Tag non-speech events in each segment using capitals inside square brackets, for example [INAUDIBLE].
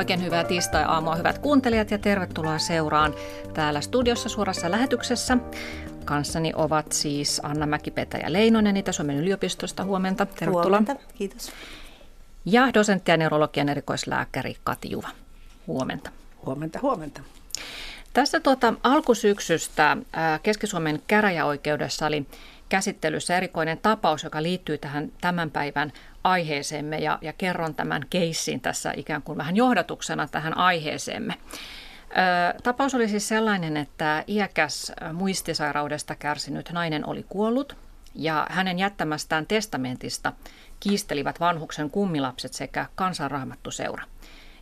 Oikein hyvää tiistai-aamua hyvät kuuntelijat ja tervetuloa seuraan täällä studiossa suorassa lähetyksessä. Kanssani ovat siis Anna Mäkipetä ja Leinonen Itä-Suomen yliopistosta. Huomenta. Tervetuloa. Huomenta, kiitos. Ja dosentti ja neurologian erikoislääkäri Kati Juva. Huomenta. Huomenta, huomenta. Tässä tuota, alkusyksystä Keski-Suomen käräjäoikeudessa oli käsittelyssä erikoinen tapaus, joka liittyy tähän tämän päivän aiheeseemme ja, ja kerron tämän keissin tässä ikään kuin vähän johdatuksena tähän aiheeseemme. Tapaus oli siis sellainen, että iäkäs muistisairaudesta kärsinyt nainen oli kuollut ja hänen jättämästään testamentista kiistelivät vanhuksen kummilapset sekä kansanrahmattuseura.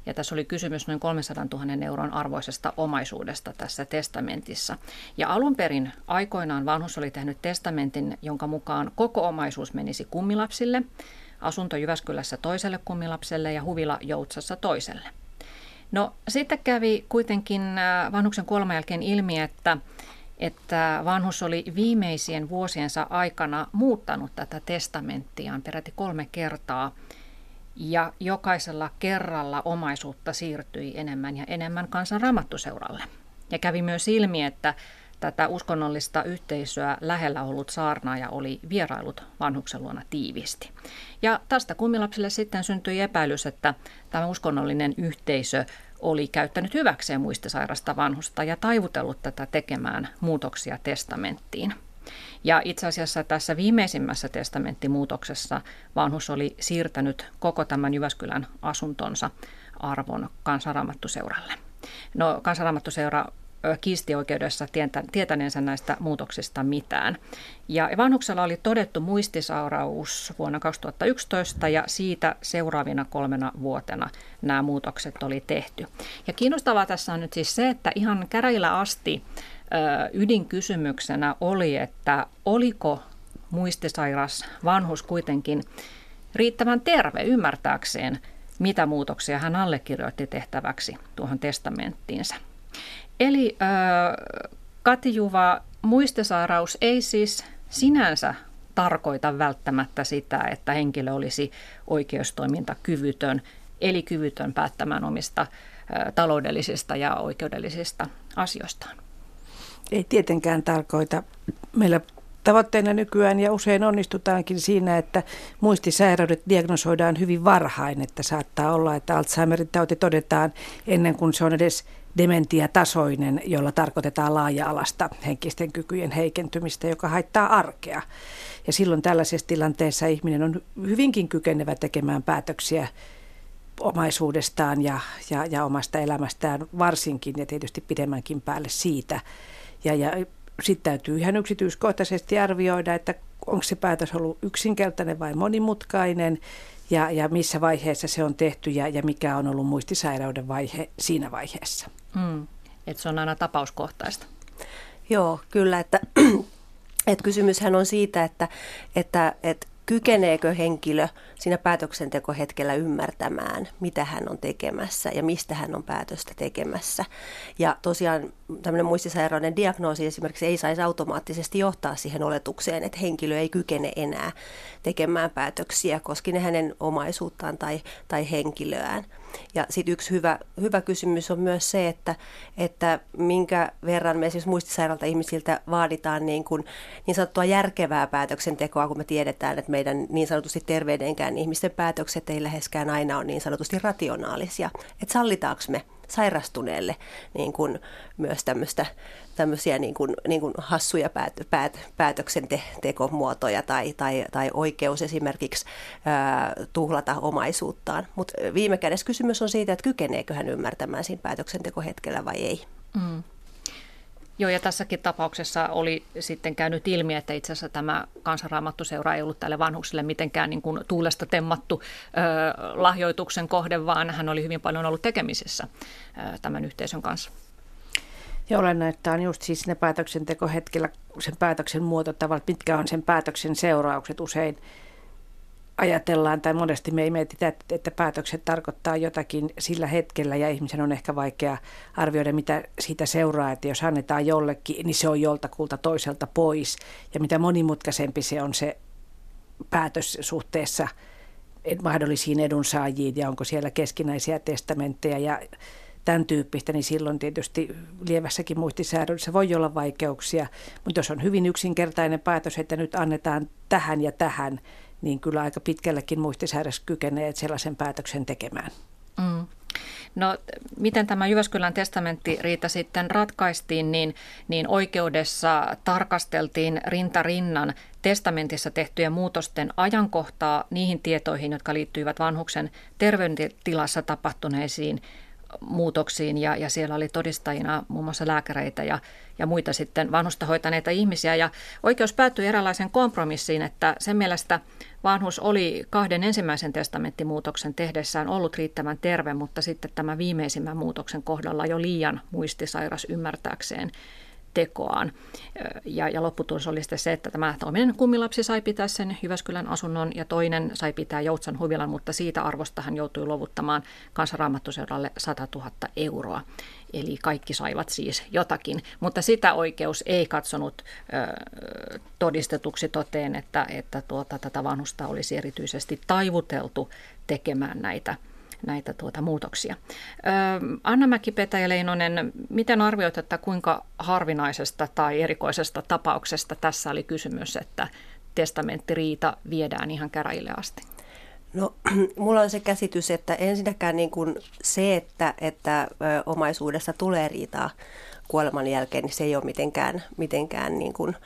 Ja tässä oli kysymys noin 300 000 euron arvoisesta omaisuudesta tässä testamentissa. Ja alun perin aikoinaan vanhus oli tehnyt testamentin, jonka mukaan koko omaisuus menisi kummilapsille, asunto Jyväskylässä toiselle kummilapselle ja huvila Joutsassa toiselle. No sitten kävi kuitenkin äh, vanhuksen kuoleman jälkeen ilmi, että, että vanhus oli viimeisien vuosiensa aikana muuttanut tätä testamenttiaan peräti kolme kertaa – ja jokaisella kerralla omaisuutta siirtyi enemmän ja enemmän kansan ramattuseuralle. Ja kävi myös ilmi, että tätä uskonnollista yhteisöä lähellä ollut saarnaaja oli vierailut vanhuksen luona tiiviisti. Ja tästä kummilapsille sitten syntyi epäilys, että tämä uskonnollinen yhteisö oli käyttänyt hyväkseen muistisairasta vanhusta ja taivutellut tätä tekemään muutoksia testamenttiin. Ja itse asiassa tässä viimeisimmässä testamenttimuutoksessa vanhus oli siirtänyt koko tämän Jyväskylän asuntonsa arvon kansanraamattuseuralle. No kansanraamattuseura kiisti oikeudessa tietäneensä näistä muutoksista mitään. Ja vanhuksella oli todettu muistisairaus vuonna 2011 ja siitä seuraavina kolmena vuotena nämä muutokset oli tehty. Ja kiinnostavaa tässä on nyt siis se, että ihan käräjillä asti ydinkysymyksenä oli, että oliko muistisairas vanhus kuitenkin riittävän terve ymmärtääkseen, mitä muutoksia hän allekirjoitti tehtäväksi tuohon testamenttiinsa. Eli äh, Katijuva, muistisairaus ei siis sinänsä tarkoita välttämättä sitä, että henkilö olisi oikeustoimintakyvytön, eli kyvytön päättämään omista taloudellisista ja oikeudellisista asioistaan. Ei tietenkään tarkoita. Meillä tavoitteena nykyään ja usein onnistutaankin siinä, että muistisairaudet diagnosoidaan hyvin varhain, että saattaa olla, että Alzheimerin tauti todetaan ennen kuin se on edes dementiatasoinen, jolla tarkoitetaan laaja-alasta henkisten kykyjen heikentymistä, joka haittaa arkea. Ja silloin tällaisessa tilanteessa ihminen on hyvinkin kykenevä tekemään päätöksiä omaisuudestaan ja, ja, ja omasta elämästään varsinkin ja tietysti pidemmänkin päälle siitä. Ja, ja sitten täytyy ihan yksityiskohtaisesti arvioida, että onko se päätös ollut yksinkertainen vai monimutkainen ja, ja missä vaiheessa se on tehty ja, ja mikä on ollut muistisairauden vaihe siinä vaiheessa. Mm. Että se on aina tapauskohtaista. Joo, kyllä. Että, [CLEARS THROAT] että kysymyshän on siitä, että, että, että kykeneekö henkilö siinä päätöksentekohetkellä ymmärtämään, mitä hän on tekemässä ja mistä hän on päätöstä tekemässä. Ja tosiaan tämmöinen muistisairauden diagnoosi esimerkiksi ei saisi automaattisesti johtaa siihen oletukseen, että henkilö ei kykene enää tekemään päätöksiä koskien hänen omaisuuttaan tai, tai henkilöään. Ja sitten yksi hyvä, hyvä kysymys on myös se, että, että minkä verran me esimerkiksi muistisairaalta ihmisiltä vaaditaan niin, kuin, niin sanottua järkevää päätöksentekoa, kun me tiedetään, että meidän niin sanotusti terveydenkään ihmisten päätökset ei läheskään aina ole niin sanotusti rationaalisia. Että sallitaanko me sairastuneelle niin kuin myös tämmöistä, tämmöisiä niin kuin, niin kuin hassuja päät, päät, päätöksentekomuotoja tai, tai, tai oikeus esimerkiksi ää, tuhlata omaisuuttaan. Mutta viime kädessä kysymys on siitä, että kykeneekö hän ymmärtämään siinä päätöksentekohetkellä vai ei. Mm. Joo, ja tässäkin tapauksessa oli sitten käynyt ilmi, että itse asiassa tämä kansanraamattuseura ei ollut tälle vanhukselle mitenkään niin kuin tuulesta temmattu ö, lahjoituksen kohde, vaan hän oli hyvin paljon ollut tekemisissä ö, tämän yhteisön kanssa. Ja olennaista on just siis ne päätöksentekohetkellä, sen päätöksen muototavat, mitkä on sen päätöksen seuraukset usein – ajatellaan, tai monesti me ei mietitä, että päätökset tarkoittaa jotakin sillä hetkellä ja ihmisen on ehkä vaikea arvioida, mitä siitä seuraa, että jos annetaan jollekin, niin se on joltakulta toiselta pois. Ja mitä monimutkaisempi se on se päätös suhteessa mahdollisiin edunsaajiin ja onko siellä keskinäisiä testamentteja ja tämän tyyppistä, niin silloin tietysti lievässäkin muistisäädössä voi olla vaikeuksia. Mutta jos on hyvin yksinkertainen päätös, että nyt annetaan tähän ja tähän, niin kyllä aika pitkällekin muistisäädös kykenee sellaisen päätöksen tekemään. Mm. No miten tämä Jyväskylän testamenttiriita sitten ratkaistiin, niin, niin oikeudessa tarkasteltiin rintarinnan testamentissa tehtyjen muutosten ajankohtaa niihin tietoihin, jotka liittyivät vanhuksen terveydentilassa tapahtuneisiin muutoksiin ja, ja siellä oli todistajina muun muassa lääkäreitä ja, ja muita sitten vanhusta hoitaneita ihmisiä. Ja oikeus päättyi eräänlaisen kompromissiin, että sen mielestä vanhus oli kahden ensimmäisen testamenttimuutoksen tehdessään ollut riittävän terve, mutta sitten tämä viimeisimmän muutoksen kohdalla jo liian muistisairas ymmärtääkseen tekoaan. Ja, ja lopputulos oli sitten se, että tämä toinen kummilapsi sai pitää sen Jyväskylän asunnon ja toinen sai pitää Joutsan huvilan, mutta siitä arvosta hän joutui luovuttamaan kansaraamattoseudalle 100 000 euroa. Eli kaikki saivat siis jotakin, mutta sitä oikeus ei katsonut ö, todistetuksi toteen, että, että tuota, tätä vanhusta olisi erityisesti taivuteltu tekemään näitä näitä tuota muutoksia. Anna Mäki-Petäjä-Leinonen, miten arvioit, että kuinka harvinaisesta tai erikoisesta tapauksesta tässä oli kysymys, että testamenttiriita viedään ihan käräjille asti? No, [CLEARS THROAT] mulla on se käsitys, että ensinnäkään niin kuin se, että, että omaisuudessa tulee riitaa kuoleman jälkeen, niin se ei ole mitenkään, mitenkään niin kuin,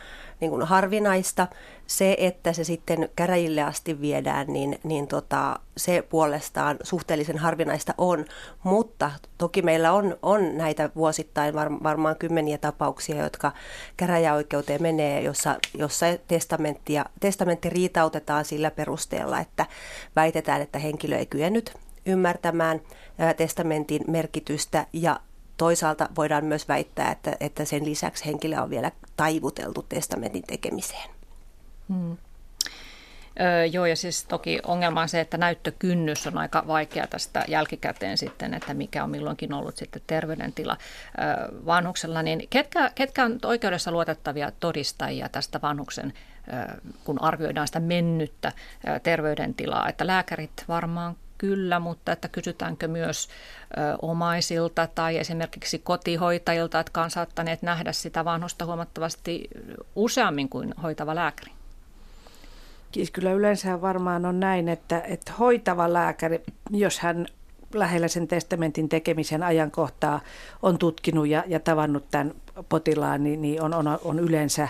niin kuin harvinaista. Se, että se sitten käräjille asti viedään, niin, niin tota, se puolestaan suhteellisen harvinaista on, mutta toki meillä on, on näitä vuosittain var, varmaan kymmeniä tapauksia, jotka käräjäoikeuteen menee, jossa, jossa testamenttia, testamentti riitautetaan sillä perusteella, että väitetään, että henkilö ei kyennyt ymmärtämään testamentin merkitystä ja toisaalta voidaan myös väittää, että, että sen lisäksi henkilö on vielä taivuteltu testamentin tekemiseen. Hmm. Öö, joo, ja siis toki ongelma on se, että näyttökynnys on aika vaikea tästä jälkikäteen sitten, että mikä on milloinkin ollut sitten terveydentila öö, vanhuksella. Niin ketkä, ketkä on oikeudessa luotettavia todistajia tästä vanhuksen, öö, kun arvioidaan sitä mennyttä öö, terveydentilaa? Että lääkärit varmaan kyllä, mutta että kysytäänkö myös ö, omaisilta tai esimerkiksi kotihoitajilta, jotka on saattaneet nähdä sitä vanhusta huomattavasti useammin kuin hoitava lääkäri? Siis kyllä yleensä varmaan on näin, että, että hoitava lääkäri, jos hän lähellä sen testamentin tekemisen ajankohtaa on tutkinut ja, ja tavannut tämän potilaan, niin, niin on, on, on yleensä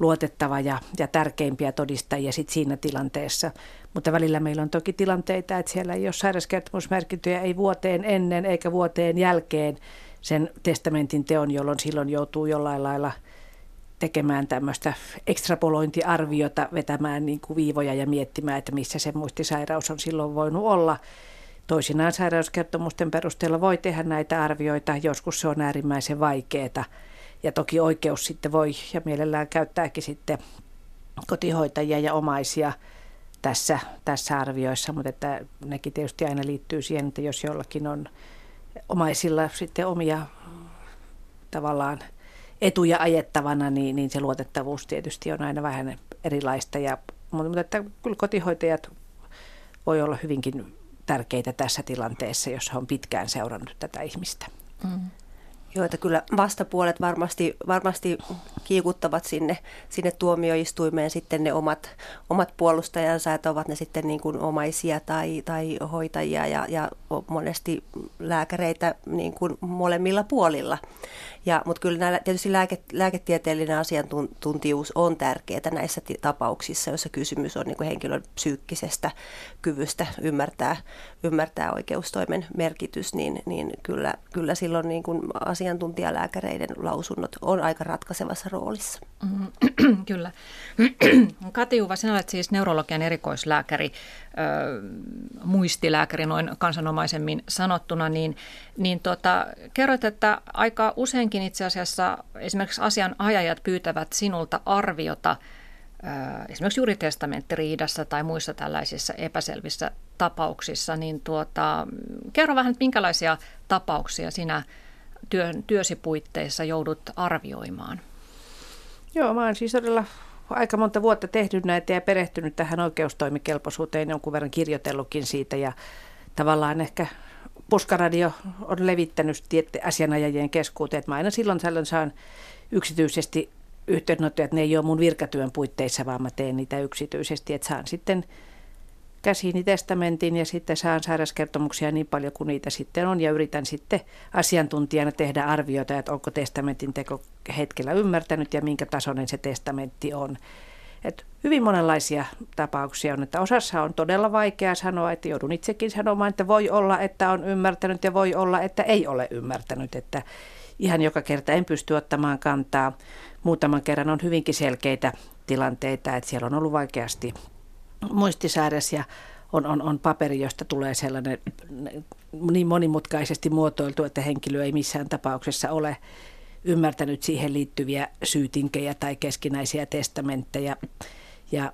luotettava ja, ja tärkeimpiä todistajia sit siinä tilanteessa. Mutta välillä meillä on toki tilanteita, että siellä ei ole sairauskertomusmerkintöjä ei vuoteen ennen eikä vuoteen jälkeen sen testamentin teon, jolloin silloin joutuu jollain lailla tekemään tämmöistä ekstrapolointiarviota, vetämään niin kuin viivoja ja miettimään, että missä se muistisairaus on silloin voinut olla. Toisinaan sairauskertomusten perusteella voi tehdä näitä arvioita, joskus se on äärimmäisen vaikeaa. Ja toki oikeus sitten voi ja mielellään käyttääkin sitten kotihoitajia ja omaisia – tässä, tässä arvioissa, mutta että nekin tietysti aina liittyy siihen, että jos jollakin on omaisilla sitten omia tavallaan etuja ajettavana, niin, niin se luotettavuus tietysti on aina vähän erilaista. Ja, mutta että kyllä kotihoitajat voi olla hyvinkin tärkeitä tässä tilanteessa, jos on pitkään seurannut tätä ihmistä. Mm joita kyllä vastapuolet varmasti, varmasti kiikuttavat sinne, sinne tuomioistuimeen sitten ne omat, omat puolustajansa, että ovat ne sitten niin kuin omaisia tai, tai hoitajia ja, ja monesti lääkäreitä niin kuin molemmilla puolilla. Ja, mutta kyllä nämä, tietysti lääke, lääketieteellinen asiantuntijuus on tärkeää näissä tapauksissa, joissa kysymys on niin kuin henkilön psyykkisestä kyvystä ymmärtää, ymmärtää oikeustoimen merkitys, niin, niin kyllä, kyllä silloin niin kuin asiantuntijalääkäreiden lausunnot on aika ratkaisevassa roolissa. Mm, [CLEARS THROAT] kyllä. [CLEARS THROAT] Kati Uva, sinä olet siis neurologian erikoislääkäri, muistilääkäri noin kansanomaisemmin sanottuna, niin, niin tuota, kerroit, että aika useinkin itse asiassa esimerkiksi asianajajat pyytävät sinulta arviota esimerkiksi juuri testamenttiriidassa tai muissa tällaisissa epäselvissä tapauksissa, niin tuota, kerro vähän, että minkälaisia tapauksia sinä työn, työsi puitteissa joudut arvioimaan? Joo, mä oon siis todella aika monta vuotta tehnyt näitä ja perehtynyt tähän oikeustoimikelpoisuuteen, jonkun verran kirjoitellutkin siitä ja tavallaan ehkä Puskaradio on levittänyt asianajajien keskuuteen, että mä aina silloin tällöin saan yksityisesti yhteydenottoja, että ne ei ole mun virkatyön puitteissa, vaan mä teen niitä yksityisesti, että saan sitten käsiini testamentin ja sitten saan sairauskertomuksia niin paljon kuin niitä sitten on ja yritän sitten asiantuntijana tehdä arvioita, että onko testamentin teko hetkellä ymmärtänyt ja minkä tasoinen se testamentti on. Et hyvin monenlaisia tapauksia on, että osassa on todella vaikea sanoa, että joudun itsekin sanomaan, että voi olla, että on ymmärtänyt ja voi olla, että ei ole ymmärtänyt, että ihan joka kerta en pysty ottamaan kantaa. Muutaman kerran on hyvinkin selkeitä tilanteita, että siellä on ollut vaikeasti muistisäädös ja on, on, on paperi, josta tulee sellainen niin monimutkaisesti muotoiltu, että henkilö ei missään tapauksessa ole ymmärtänyt siihen liittyviä syytinkejä tai keskinäisiä testamentteja. Ja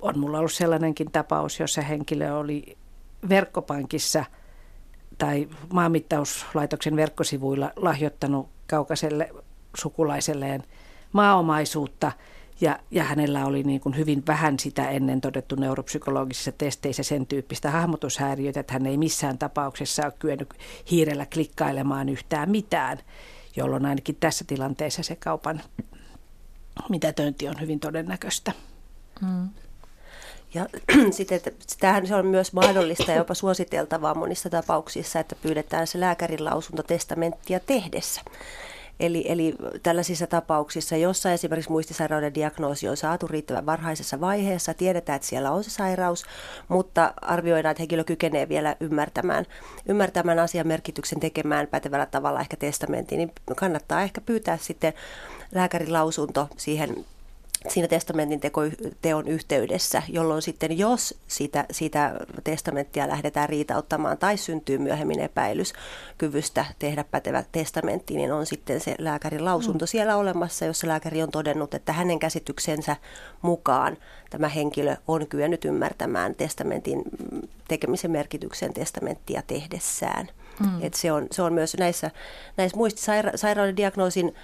on mulla ollut sellainenkin tapaus, jossa henkilö oli verkkopankissa tai maanmittauslaitoksen verkkosivuilla lahjoittanut kaukaiselle sukulaiselleen maaomaisuutta – ja, ja hänellä oli niin kuin hyvin vähän sitä ennen todettu neuropsykologisissa testeissä sen tyyppistä hahmotushäiriötä, että hän ei missään tapauksessa ole kyennyt hiirellä klikkailemaan yhtään mitään, jolloin ainakin tässä tilanteessa se kaupan mitätöinti on hyvin todennäköistä. Mm. Ja [CLEARS THROAT] sitten, että tämähän se on myös mahdollista ja jopa suositeltavaa monissa tapauksissa, että pyydetään se lääkärin lausunto testamenttia tehdessä. Eli, eli tällaisissa tapauksissa, jossa esimerkiksi muistisairauden diagnoosi on saatu riittävän varhaisessa vaiheessa, tiedetään, että siellä on se sairaus, mutta arvioidaan, että henkilö kykenee vielä ymmärtämään, ymmärtämään asian merkityksen tekemään pätevällä tavalla ehkä testamentin, niin kannattaa ehkä pyytää sitten lääkärin lausunto siihen siinä testamentin teko, teon yhteydessä, jolloin sitten jos sitä, sitä testamenttia lähdetään riitauttamaan tai syntyy myöhemmin epäilys kyvystä tehdä pätevä testamentti, niin on sitten se lääkärin lausunto mm. siellä olemassa, jossa lääkäri on todennut, että hänen käsityksensä mukaan tämä henkilö on kyennyt ymmärtämään testamentin tekemisen merkityksen testamenttia tehdessään. Mm. Et se, on, se on myös näissä, näissä muistisairauden diagnoosin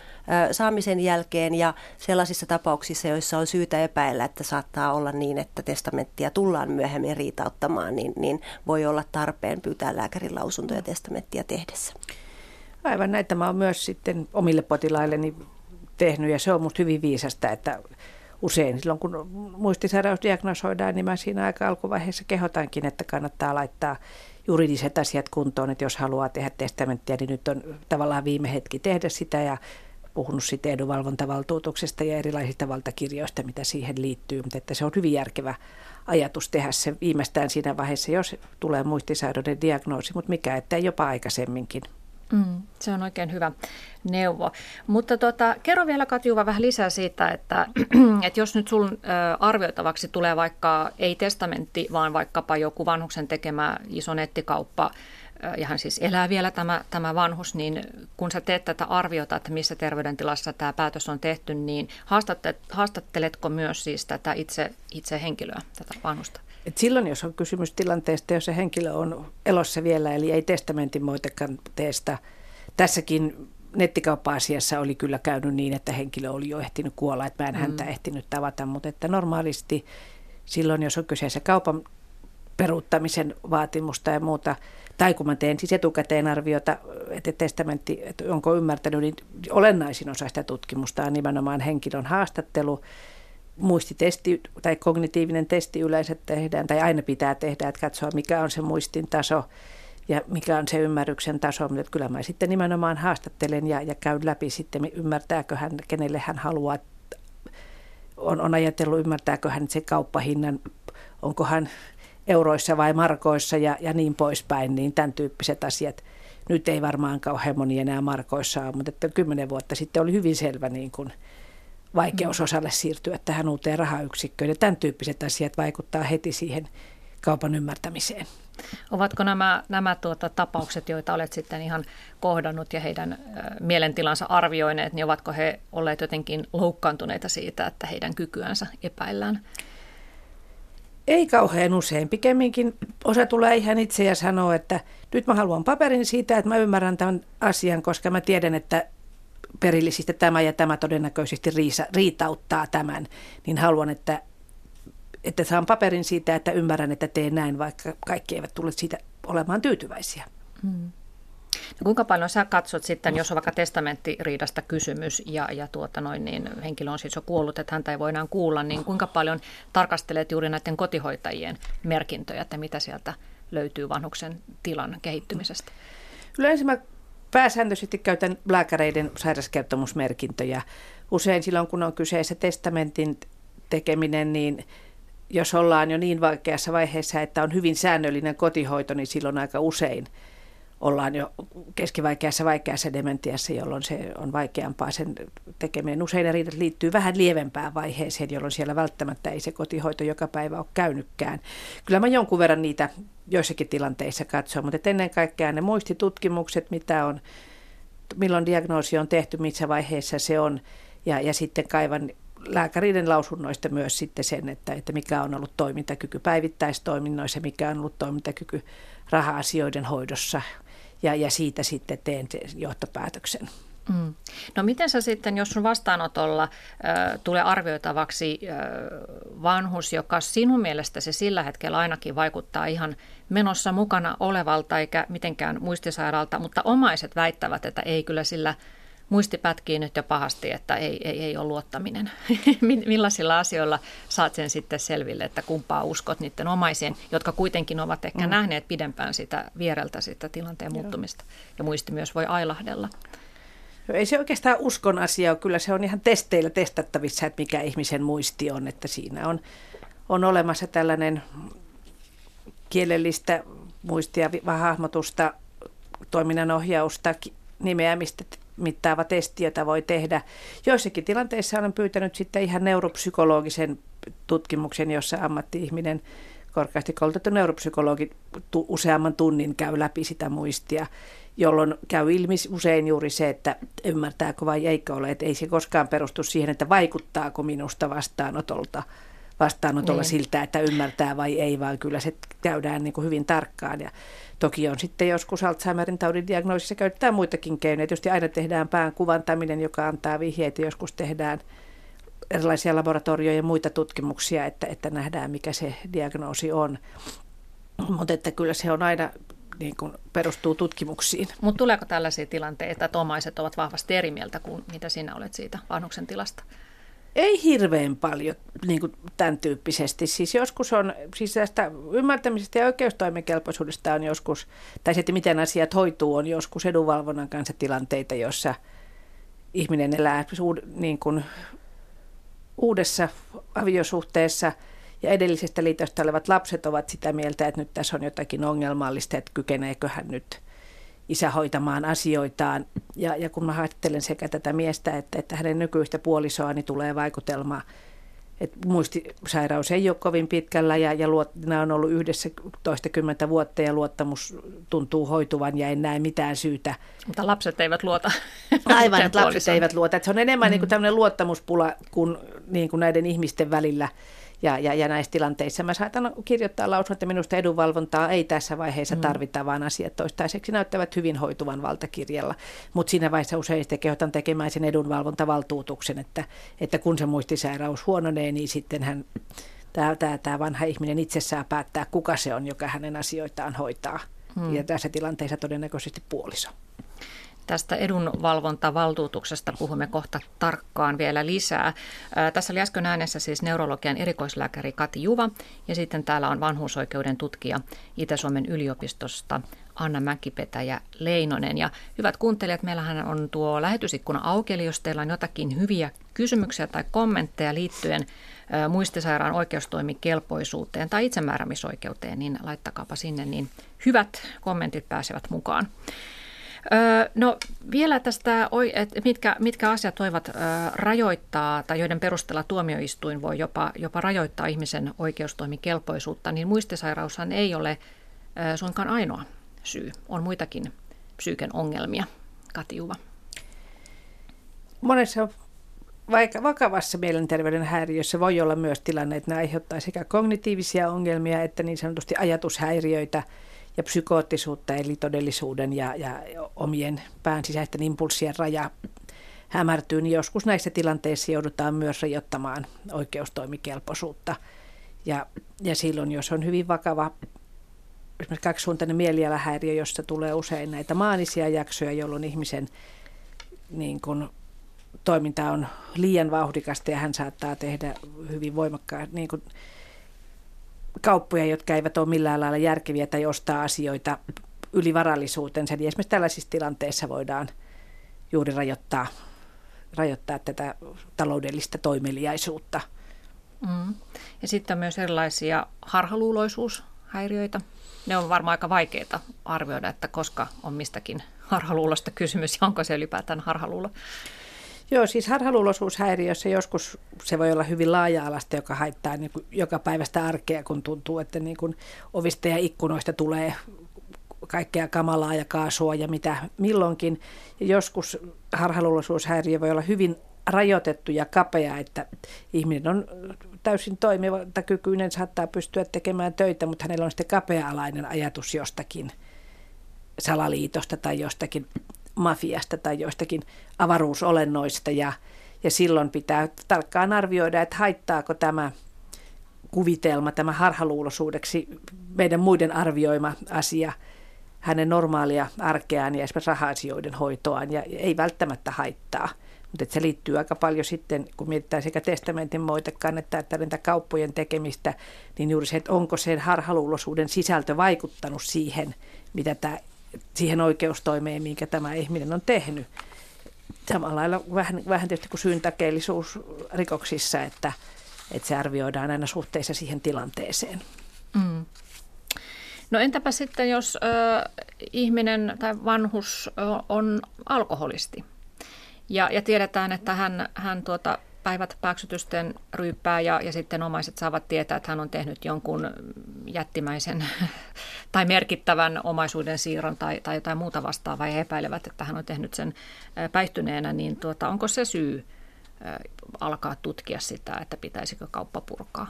saamisen jälkeen ja sellaisissa tapauksissa, joissa on syytä epäillä, että saattaa olla niin, että testamenttia tullaan myöhemmin riitauttamaan, niin, niin voi olla tarpeen pyytää lääkärin lausuntoja testamenttia tehdessä. Aivan näitä mä oon myös sitten omille potilailleni tehnyt ja se on musta hyvin viisasta, että usein silloin kun muistisairaus diagnosoidaan, niin mä siinä aika alkuvaiheessa kehotankin, että kannattaa laittaa juridiset asiat kuntoon, että jos haluaa tehdä testamenttia, niin nyt on tavallaan viime hetki tehdä sitä ja puhunut sitten edunvalvontavaltuutuksesta ja erilaisista valtakirjoista, mitä siihen liittyy, mutta että se on hyvin järkevä ajatus tehdä se viimeistään siinä vaiheessa, jos tulee muistisairauden diagnoosi, mutta mikä, että jopa aikaisemminkin. Mm, se on oikein hyvä neuvo. Mutta tota, kerro vielä Katjuva vähän lisää siitä, että, [CLEARS THROAT] että jos nyt sun arvioitavaksi tulee vaikka ei testamentti, vaan vaikkapa joku vanhuksen tekemä iso nettikauppa, ja hän siis elää vielä tämä, tämä vanhus, niin kun sä teet tätä arviota, että missä terveydentilassa tämä päätös on tehty, niin haastatteletko myös siis tätä itse, itse henkilöä, tätä vanhusta? Et silloin, jos on kysymys tilanteesta, jos se henkilö on elossa vielä, eli ei testamentin teestä, tässäkin nettikauppa-asiassa oli kyllä käynyt niin, että henkilö oli jo ehtinyt kuolla, että mä en mm. häntä ehtinyt tavata, mutta että normaalisti silloin, jos on kyseessä kaupan peruuttamisen vaatimusta ja muuta, tai kun mä teen siis etukäteen arviota, että testamentti, että onko ymmärtänyt, niin olennaisin osa sitä tutkimusta on nimenomaan henkilön haastattelu, muistitesti tai kognitiivinen testi yleensä tehdään, tai aina pitää tehdä, että katsoa mikä on se muistin taso ja mikä on se ymmärryksen taso. Mutta kyllä mä sitten nimenomaan haastattelen ja, ja käyn läpi sitten, ymmärtääkö hän, kenelle hän haluaa, on, on ajatellut, ymmärtääkö hän se kauppahinnan, onko hän euroissa vai markoissa ja, ja niin poispäin, niin tämän tyyppiset asiat. Nyt ei varmaan kauhean moni enää markoissa ole, mutta että kymmenen vuotta sitten oli hyvin selvä niin kuin – vaikeus osalle siirtyä tähän uuteen rahayksikköön. Ja tämän tyyppiset asiat vaikuttaa heti siihen kaupan ymmärtämiseen. Ovatko nämä, nämä tuota, tapaukset, joita olet sitten ihan kohdannut ja heidän mielentilansa arvioineet, niin ovatko he olleet jotenkin loukkaantuneita siitä, että heidän kykyänsä epäillään? Ei kauhean usein. Pikemminkin osa tulee ihan itse ja sanoo, että nyt mä haluan paperin siitä, että mä ymmärrän tämän asian, koska mä tiedän, että perillisistä tämä ja tämä todennäköisesti riisa, riitauttaa tämän, niin haluan, että, että saan paperin siitä, että ymmärrän, että teen näin, vaikka kaikki eivät tule siitä olemaan tyytyväisiä. Hmm. No kuinka paljon sä katsot sitten, jos on vaikka testamenttiriidasta kysymys ja, ja tuota noin, niin henkilö on siis jo kuollut, että häntä ei voi enää kuulla, niin kuinka paljon tarkastelet juuri näiden kotihoitajien merkintöjä, että mitä sieltä löytyy vanhuksen tilan kehittymisestä? Yleensä mä pääsääntöisesti käytän lääkäreiden sairauskertomusmerkintöjä. Usein silloin, kun on kyseessä testamentin tekeminen, niin jos ollaan jo niin vaikeassa vaiheessa, että on hyvin säännöllinen kotihoito, niin silloin aika usein – ollaan jo keskivaikeassa vaikeassa dementiassa, jolloin se on vaikeampaa sen tekeminen. Usein riidat liittyy vähän lievempään vaiheeseen, jolloin siellä välttämättä ei se kotihoito joka päivä ole käynytkään. Kyllä mä jonkun verran niitä joissakin tilanteissa katson, mutta ennen kaikkea ne muistitutkimukset, mitä on, milloin diagnoosi on tehty, missä vaiheessa se on, ja, ja sitten kaivan lääkäriiden lausunnoista myös sitten sen, että, että mikä on ollut toimintakyky päivittäistoiminnoissa, mikä on ollut toimintakyky raha-asioiden hoidossa ja, ja siitä sitten teen johtopäätöksen. Mm. No miten sä sitten, jos sun vastaanotolla äh, tulee arvioitavaksi äh, vanhus, joka sinun mielestäsi sillä hetkellä ainakin vaikuttaa ihan menossa mukana olevalta eikä mitenkään muistisairaalta, mutta omaiset väittävät, että ei kyllä sillä muisti pätkii nyt jo pahasti, että ei, ei, ei ole luottaminen. [LAUGHS] Millaisilla asioilla saat sen sitten selville, että kumpaa uskot niiden omaisien, jotka kuitenkin ovat ehkä mm. nähneet pidempään sitä viereltä sitä tilanteen Joo. muuttumista. Ja muisti myös voi ailahdella. No ei se oikeastaan uskon asia ole. Kyllä se on ihan testeillä testattavissa, että mikä ihmisen muisti on. Että siinä on, on olemassa tällainen kielellistä muistia, hahmotusta, toiminnanohjausta, nimeämistä, mittaava testi, jota voi tehdä. Joissakin tilanteissa olen pyytänyt sitten ihan neuropsykologisen tutkimuksen, jossa ammatti-ihminen, korkeasti koulutettu neuropsykologi useamman tunnin käy läpi sitä muistia, jolloin käy ilmi usein juuri se, että ymmärtääkö vai eikö ole, että ei se koskaan perustu siihen, että vaikuttaako minusta vastaanotolta vastaanotolla niin. siltä, että ymmärtää vai ei, vaan kyllä se käydään niin kuin hyvin tarkkaan. Ja Toki on sitten joskus Alzheimerin taudin diagnoosissa käytetään muitakin keinoja. Tietysti aina tehdään pään kuvantaminen, joka antaa vihjeitä. Joskus tehdään erilaisia laboratorioja ja muita tutkimuksia, että, että nähdään mikä se diagnoosi on. Mutta että kyllä se on aina niin kuin perustuu tutkimuksiin. Mutta tuleeko tällaisia tilanteita, että omaiset ovat vahvasti eri mieltä kuin mitä sinä olet siitä vanhuksen tilasta? Ei hirveän paljon niin kuin tämän tyyppisesti. Siis joskus on, siis tästä ymmärtämisestä ja oikeustoimikelpoisuudesta on joskus, tai se, että miten asiat hoituu, on joskus edunvalvonnan kanssa tilanteita, jossa ihminen elää niin kuin uudessa aviosuhteessa ja edellisestä liitosta olevat lapset ovat sitä mieltä, että nyt tässä on jotakin ongelmallista, että kykeneekö hän nyt – isä hoitamaan asioitaan. Ja, ja kun mä ajattelen sekä tätä miestä että, että hänen nykyistä puolisoa, niin tulee vaikutelma, että muistisairaus ei ole kovin pitkällä ja, ja luot, nämä on ollut yhdessä toistakymmentä vuotta ja luottamus tuntuu hoituvan ja en näe mitään syytä. Mutta lapset eivät luota. [LAUGHS] Aivan, että lapset eivät luota. Että se on enemmän mm. niin kuin tämmöinen luottamuspula kuin, niin kuin näiden ihmisten välillä – ja, ja, ja näissä tilanteissa mä saatan kirjoittaa lausun, että minusta edunvalvontaa ei tässä vaiheessa mm. tarvita, vaan asiat toistaiseksi näyttävät hyvin hoituvan valtakirjalla. Mutta siinä vaiheessa usein sitten kehotan tekemään sen edunvalvontavaltuutuksen, että, että kun se muistisairaus huononee, niin sitten hän tämä, tämä, tämä vanha ihminen itse saa päättää, kuka se on, joka hänen asioitaan hoitaa. Mm. Ja tässä tilanteessa todennäköisesti puoliso. Tästä edunvalvontavaltuutuksesta puhumme kohta tarkkaan vielä lisää. Tässä oli äsken äänessä siis neurologian erikoislääkäri Kati Juva ja sitten täällä on vanhuusoikeuden tutkija Itä-Suomen yliopistosta Anna Mäkipetäjä Leinonen. Ja hyvät kuuntelijat, meillähän on tuo lähetysikkuna auki, eli jos teillä on jotakin hyviä kysymyksiä tai kommentteja liittyen muistisairaan oikeustoimikelpoisuuteen tai itsemääräämisoikeuteen, niin laittakaapa sinne, niin hyvät kommentit pääsevät mukaan. No vielä tästä, että mitkä, mitkä asiat voivat rajoittaa tai joiden perusteella tuomioistuin voi jopa, jopa rajoittaa ihmisen oikeustoimikelpoisuutta, niin muistisairaushan ei ole suinkaan ainoa syy. On muitakin psyyken ongelmia. Kati Juva. Monessa vaikka vakavassa mielenterveyden häiriössä voi olla myös tilanne, että ne aiheuttaa sekä kognitiivisia ongelmia että niin sanotusti ajatushäiriöitä – ja psykoottisuutta, eli todellisuuden ja, ja omien pään sisäisten impulssien raja, hämärtyy, niin joskus näissä tilanteissa joudutaan myös rajoittamaan oikeustoimikelpoisuutta. Ja, ja silloin, jos on hyvin vakava esimerkiksi kaksisuuntainen mielialahäiriö, jossa tulee usein näitä maanisia jaksoja, jolloin ihmisen niin kuin, toiminta on liian vauhdikasta ja hän saattaa tehdä hyvin voimakkaat niin kauppoja, jotka eivät ole millään lailla järkeviä tai ostaa asioita yli varallisuutensa. Niin esimerkiksi tällaisissa tilanteissa voidaan juuri rajoittaa, rajoittaa tätä taloudellista toimeliaisuutta. Mm. Ja sitten on myös erilaisia harhaluuloisuushäiriöitä. Ne on varmaan aika vaikeita arvioida, että koska on mistäkin harhaluulosta kysymys ja onko se ylipäätään harhaluulo. Joo, siis harhaluuloisuushäiriössä joskus se voi olla hyvin laaja-alasta, joka haittaa niin kuin joka päivästä arkea, kun tuntuu, että niin kuin ovista ja ikkunoista tulee kaikkea kamalaa ja kaasua ja mitä milloinkin. Ja joskus harhaluuloisuushäiriö voi olla hyvin rajoitettu ja kapea, että ihminen on täysin toimiva kykyinen, saattaa pystyä tekemään töitä, mutta hänellä on sitten kapea-alainen ajatus jostakin salaliitosta tai jostakin mafiasta tai joistakin avaruusolennoista ja, ja silloin pitää tarkkaan arvioida, että haittaako tämä kuvitelma, tämä harhaluuloisuudeksi meidän muiden arvioima asia hänen normaalia arkeaan ja esimerkiksi raha-asioiden hoitoaan ja ei välttämättä haittaa. Mutta se liittyy aika paljon sitten, kun mietitään sekä testamentin moitekannetta että näitä kauppojen tekemistä, niin juuri se, että onko sen harhaluuloisuuden sisältö vaikuttanut siihen, mitä tämä siihen oikeustoimeen, minkä tämä ihminen on tehnyt. Samalla lailla vähän, vähän tietysti kuin syyntakeellisuus rikoksissa, että, että se arvioidaan aina suhteessa siihen tilanteeseen. Mm. No entäpä sitten, jos ö, ihminen tai vanhus on alkoholisti ja, ja tiedetään, että hän, hän tuota, päivät pääksytysten ryyppää ja, ja sitten omaiset saavat tietää, että hän on tehnyt jonkun jättimäisen [LAUGHS] tai merkittävän omaisuuden siirron tai, tai jotain muuta vastaavaa ja epäilevät, että hän on tehnyt sen päihtyneenä, niin tuota, onko se syy alkaa tutkia sitä, että pitäisikö kauppa purkaa?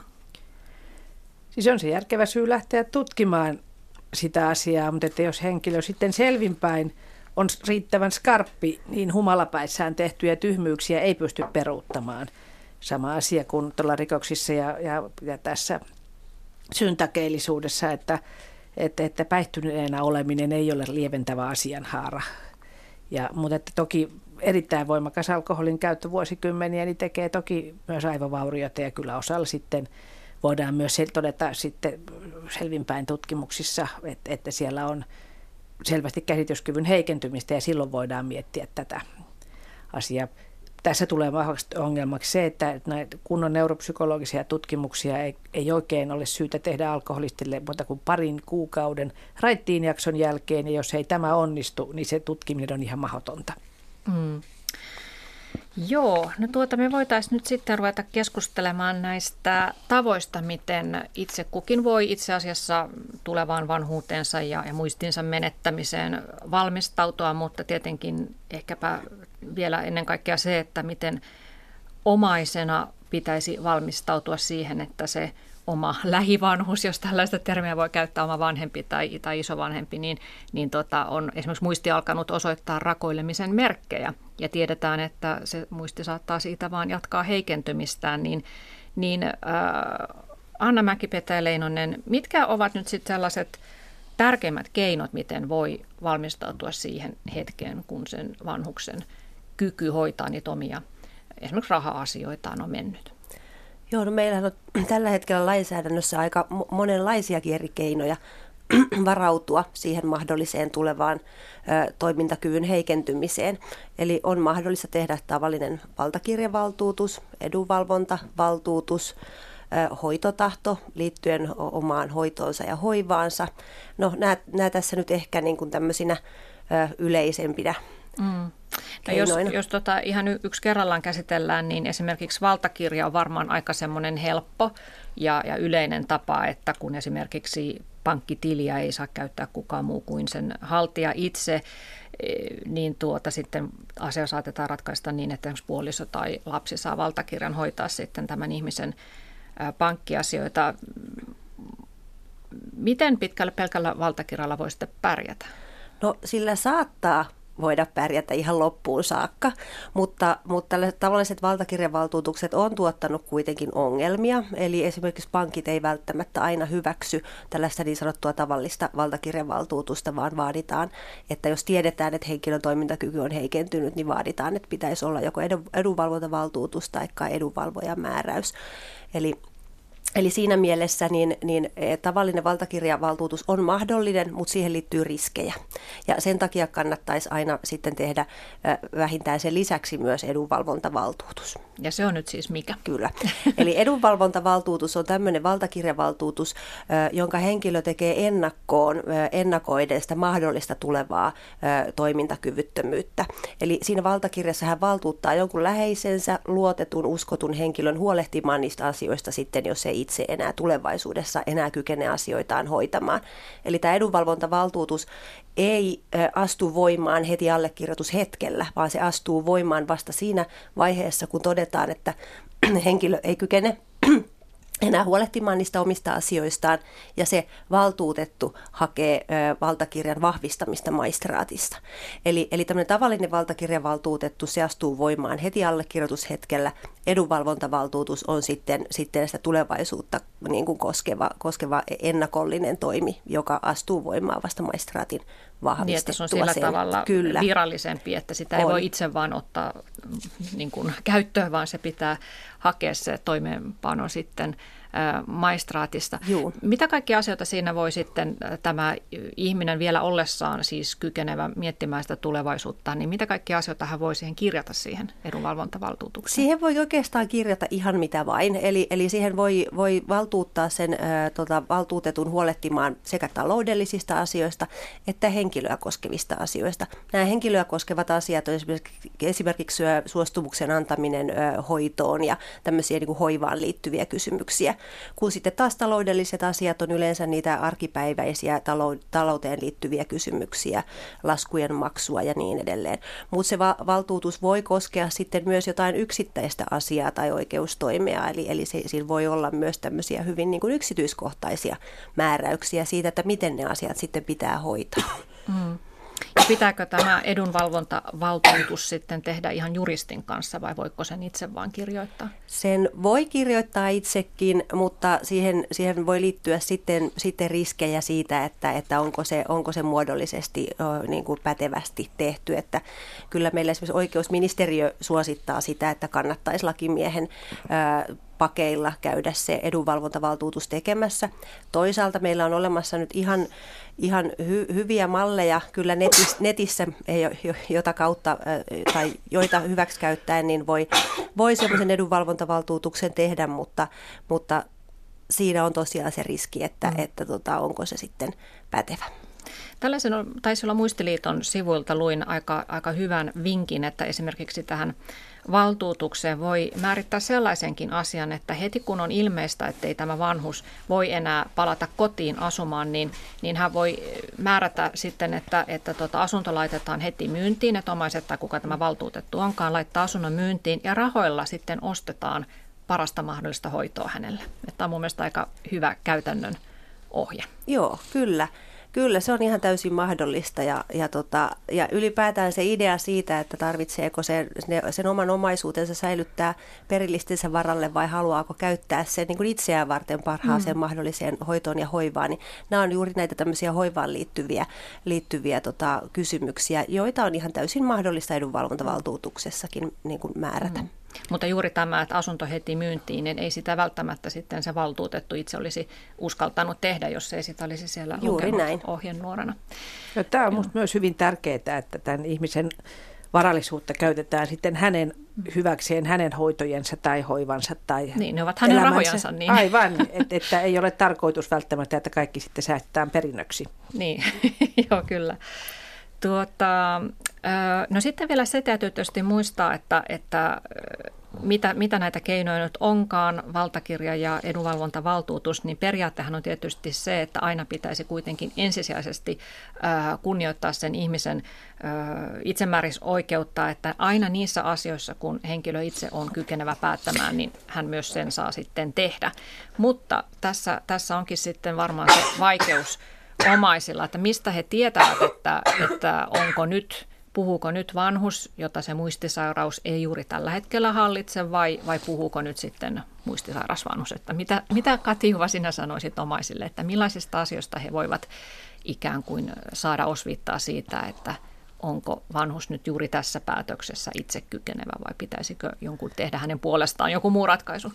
Siis on se järkevä syy lähteä tutkimaan sitä asiaa, mutta että jos henkilö sitten selvinpäin – on riittävän skarppi, niin humalapäissään tehtyjä tyhmyyksiä ei pysty peruuttamaan. Sama asia kuin tuolla rikoksissa ja, ja, ja tässä syntakeellisuudessa, että, että, että päihtyneenä oleminen ei ole lieventävä asianhaara. Ja, mutta että toki erittäin voimakas alkoholin käyttö vuosikymmeniä niin tekee toki myös aivovaurioita ja kyllä osalla sitten voidaan myös todeta sitten selvinpäin tutkimuksissa, että, että siellä on selvästi käsityskyvyn heikentymistä ja silloin voidaan miettiä tätä asiaa. Tässä tulee vahvasti ongelmaksi se, että näitä kunnon neuropsykologisia tutkimuksia ei, ei oikein ole syytä tehdä alkoholistille mutta kuin parin kuukauden raittiin jakson jälkeen, ja jos ei tämä onnistu, niin se tutkiminen on ihan mahdotonta. Mm. Joo, no tuota me voitaisiin nyt sitten ruveta keskustelemaan näistä tavoista, miten itse kukin voi itse asiassa tulevaan vanhuutensa ja, ja muistinsa menettämiseen valmistautua, mutta tietenkin ehkäpä vielä ennen kaikkea se, että miten omaisena pitäisi valmistautua siihen, että se oma lähivanhus, jos tällaista termiä voi käyttää, oma vanhempi tai, tai isovanhempi, niin, niin tota, on esimerkiksi muisti alkanut osoittaa rakoilemisen merkkejä ja tiedetään, että se muisti saattaa siitä vaan jatkaa heikentymistään, niin, niin äh, Anna ja Leinonen, mitkä ovat nyt sitten sellaiset tärkeimmät keinot, miten voi valmistautua siihen hetkeen, kun sen vanhuksen kyky hoitaa niitä omia esimerkiksi raha-asioitaan on mennyt? Joo, no meillähän on [CLEARS THROAT] tällä hetkellä lainsäädännössä aika monenlaisiakin eri keinoja [CLEARS THROAT] varautua siihen mahdolliseen tulevaan ö, toimintakyvyn heikentymiseen. Eli on mahdollista tehdä tavallinen valtakirjavaltuutus, edunvalvontavaltuutus, ö, hoitotahto liittyen omaan hoitoonsa ja hoivaansa. No nämä tässä nyt ehkä niin kuin tämmöisinä ö, yleisempinä mm. No jos jos tota ihan yksi kerrallaan käsitellään, niin esimerkiksi valtakirja on varmaan aika semmoinen helppo ja, ja yleinen tapa, että kun esimerkiksi pankkitiliä ei saa käyttää kukaan muu kuin sen haltija itse, eh, niin tuota sitten asia saatetaan ratkaista niin, että esimerkiksi puoliso tai lapsi saa valtakirjan hoitaa sitten tämän ihmisen pankkiasioita. Miten pitkälle pelkällä valtakirjalla voi sitten pärjätä? No sillä saattaa voida pärjätä ihan loppuun saakka. Mutta, mutta tavalliset valtakirjavaltuutukset on tuottanut kuitenkin ongelmia. Eli esimerkiksi pankit ei välttämättä aina hyväksy tällaista niin sanottua tavallista valtakirjavaltuutusta, vaan vaaditaan, että jos tiedetään, että henkilön toimintakyky on heikentynyt, niin vaaditaan, että pitäisi olla joko edunvalvontavaltuutus tai edunvalvojan määräys. Eli Eli siinä mielessä niin, niin e, tavallinen valtakirjavaltuutus on mahdollinen, mutta siihen liittyy riskejä. Ja sen takia kannattaisi aina sitten tehdä vähintään sen lisäksi myös edunvalvontavaltuutus. Ja se on nyt siis mikä? Kyllä. Eli edunvalvontavaltuutus on tämmöinen valtakirjavaltuutus, jonka henkilö tekee ennakkoon, ennakoiden sitä mahdollista tulevaa toimintakyvyttömyyttä. Eli siinä valtakirjassa hän valtuuttaa jonkun läheisensä, luotetun, uskotun henkilön huolehtimaan niistä asioista sitten, jos ei itse enää tulevaisuudessa enää kykene asioitaan hoitamaan. Eli tämä edunvalvontavaltuutus ei astu voimaan heti allekirjoitushetkellä, vaan se astuu voimaan vasta siinä vaiheessa, kun todetaan, että [CLEARS THROAT] henkilö ei kykene enää huolehtimaan niistä omista asioistaan ja se valtuutettu hakee ö, valtakirjan vahvistamista maistraatista. Eli, eli tämmöinen tavallinen valtakirjavaltuutettu, se astuu voimaan heti allekirjoitushetkellä. Edunvalvontavaltuutus on sitten, sitten sitä tulevaisuutta niin kuin koskeva, koskeva ennakollinen toimi, joka astuu voimaan vasta maistraatin vahvistettua. Niin, että se on sillä sen. tavalla Kyllä. virallisempi, että sitä on. ei voi itse vaan ottaa niin kuin, käyttöön, vaan se pitää hakea se toimeenpano sitten maistraatista. Juu. Mitä kaikkia asioita siinä voi sitten tämä ihminen vielä ollessaan siis kykenevä miettimään sitä tulevaisuutta, niin mitä kaikkia asioita hän voi siihen kirjata siihen edunvalvontavaltuutukseen? Siihen voi oikeastaan kirjata ihan mitä vain, eli, eli siihen voi, voi valtuuttaa sen ä, tota, valtuutetun huolehtimaan sekä taloudellisista asioista että henkilöä koskevista asioista. Nämä henkilöä koskevat asiat on esimerkiksi, esimerkiksi suostumuksen antaminen ä, hoitoon ja tämmöisiä niin kuin hoivaan liittyviä kysymyksiä kun sitten taas taloudelliset asiat on yleensä niitä arkipäiväisiä talouteen liittyviä kysymyksiä, laskujen maksua ja niin edelleen. Mutta se va- valtuutus voi koskea sitten myös jotain yksittäistä asiaa tai oikeustoimea, eli, eli se, siinä voi olla myös tämmöisiä hyvin niin kuin yksityiskohtaisia määräyksiä siitä, että miten ne asiat sitten pitää hoitaa. Mm. Ja pitääkö tämä edunvalvontavaltuutus sitten tehdä ihan juristin kanssa vai voiko sen itse vaan kirjoittaa? Sen voi kirjoittaa itsekin, mutta siihen, siihen voi liittyä sitten, sitten riskejä siitä, että, että onko, se, onko se muodollisesti niin kuin pätevästi tehty. Että kyllä meillä esimerkiksi oikeusministeriö suosittaa sitä, että kannattaisi lakimiehen pakeilla käydä se edunvalvontavaltuutus tekemässä. Toisaalta meillä on olemassa nyt ihan, ihan hy, hyviä malleja kyllä netis, netissä, jota kautta tai joita hyväksi käyttäen, niin voi, voi semmoisen edunvalvontavaltuutuksen tehdä, mutta, mutta siinä on tosiaan se riski, että, mm. että tota, onko se sitten pätevä. Tällaisen taisi olla Muistiliiton sivuilta luin aika, aika hyvän vinkin, että esimerkiksi tähän valtuutukseen voi määrittää sellaisenkin asian, että heti kun on ilmeistä, että ei tämä vanhus voi enää palata kotiin asumaan, niin, niin hän voi määrätä sitten, että, että tuota asunto laitetaan heti myyntiin, että omaiset tai kuka tämä valtuutettu onkaan, laittaa asunnon myyntiin ja rahoilla sitten ostetaan parasta mahdollista hoitoa hänelle. Tämä on mun mielestä aika hyvä käytännön ohje. Joo, kyllä. Kyllä, se on ihan täysin mahdollista ja, ja, tota, ja ylipäätään se idea siitä, että tarvitseeko sen, sen oman omaisuutensa säilyttää perillistensä varalle vai haluaako käyttää sen niin kuin itseään varten parhaaseen mm. mahdolliseen hoitoon ja hoivaan, niin nämä on juuri näitä tämmöisiä hoivaan liittyviä, liittyviä tota, kysymyksiä, joita on ihan täysin mahdollista edunvalvontavaltuutuksessakin niin kuin määrätä. Mm. Mutta juuri tämä, että asunto heti myyntiin, niin ei sitä välttämättä sitten se valtuutettu itse olisi uskaltanut tehdä, jos ei sitä olisi siellä juuri näin. ohjenuorana. No, tämä on minusta myös hyvin tärkeää, että tämän ihmisen varallisuutta käytetään sitten hänen hyväkseen hänen hoitojensa tai hoivansa tai Niin, ne ovat hänen elämänsä. rahojansa. Niin. Aivan, että, että ei ole tarkoitus välttämättä, että kaikki sitten säästetään perinnöksi. Niin, [LAUGHS] joo kyllä. Tuota, no sitten vielä se täytyy tietysti muistaa, että, että mitä, mitä näitä keinoja nyt onkaan, valtakirja ja edunvalvontavaltuutus, niin periaattehan on tietysti se, että aina pitäisi kuitenkin ensisijaisesti kunnioittaa sen ihmisen itsemäärisoikeutta, että aina niissä asioissa, kun henkilö itse on kykenevä päättämään, niin hän myös sen saa sitten tehdä. Mutta tässä, tässä onkin sitten varmaan se vaikeus omaisilla, että mistä he tietävät, että, että onko nyt puhuuko nyt vanhus, jota se muistisairaus ei juuri tällä hetkellä hallitse, vai, vai puhuuko nyt sitten muistisairas vanhus? Että mitä, mitä Katiuva sinä sanoisit omaisille, että millaisista asioista he voivat ikään kuin saada osviittaa siitä, että onko vanhus nyt juuri tässä päätöksessä itse kykenevä vai pitäisikö jonkun tehdä hänen puolestaan joku muu ratkaisu?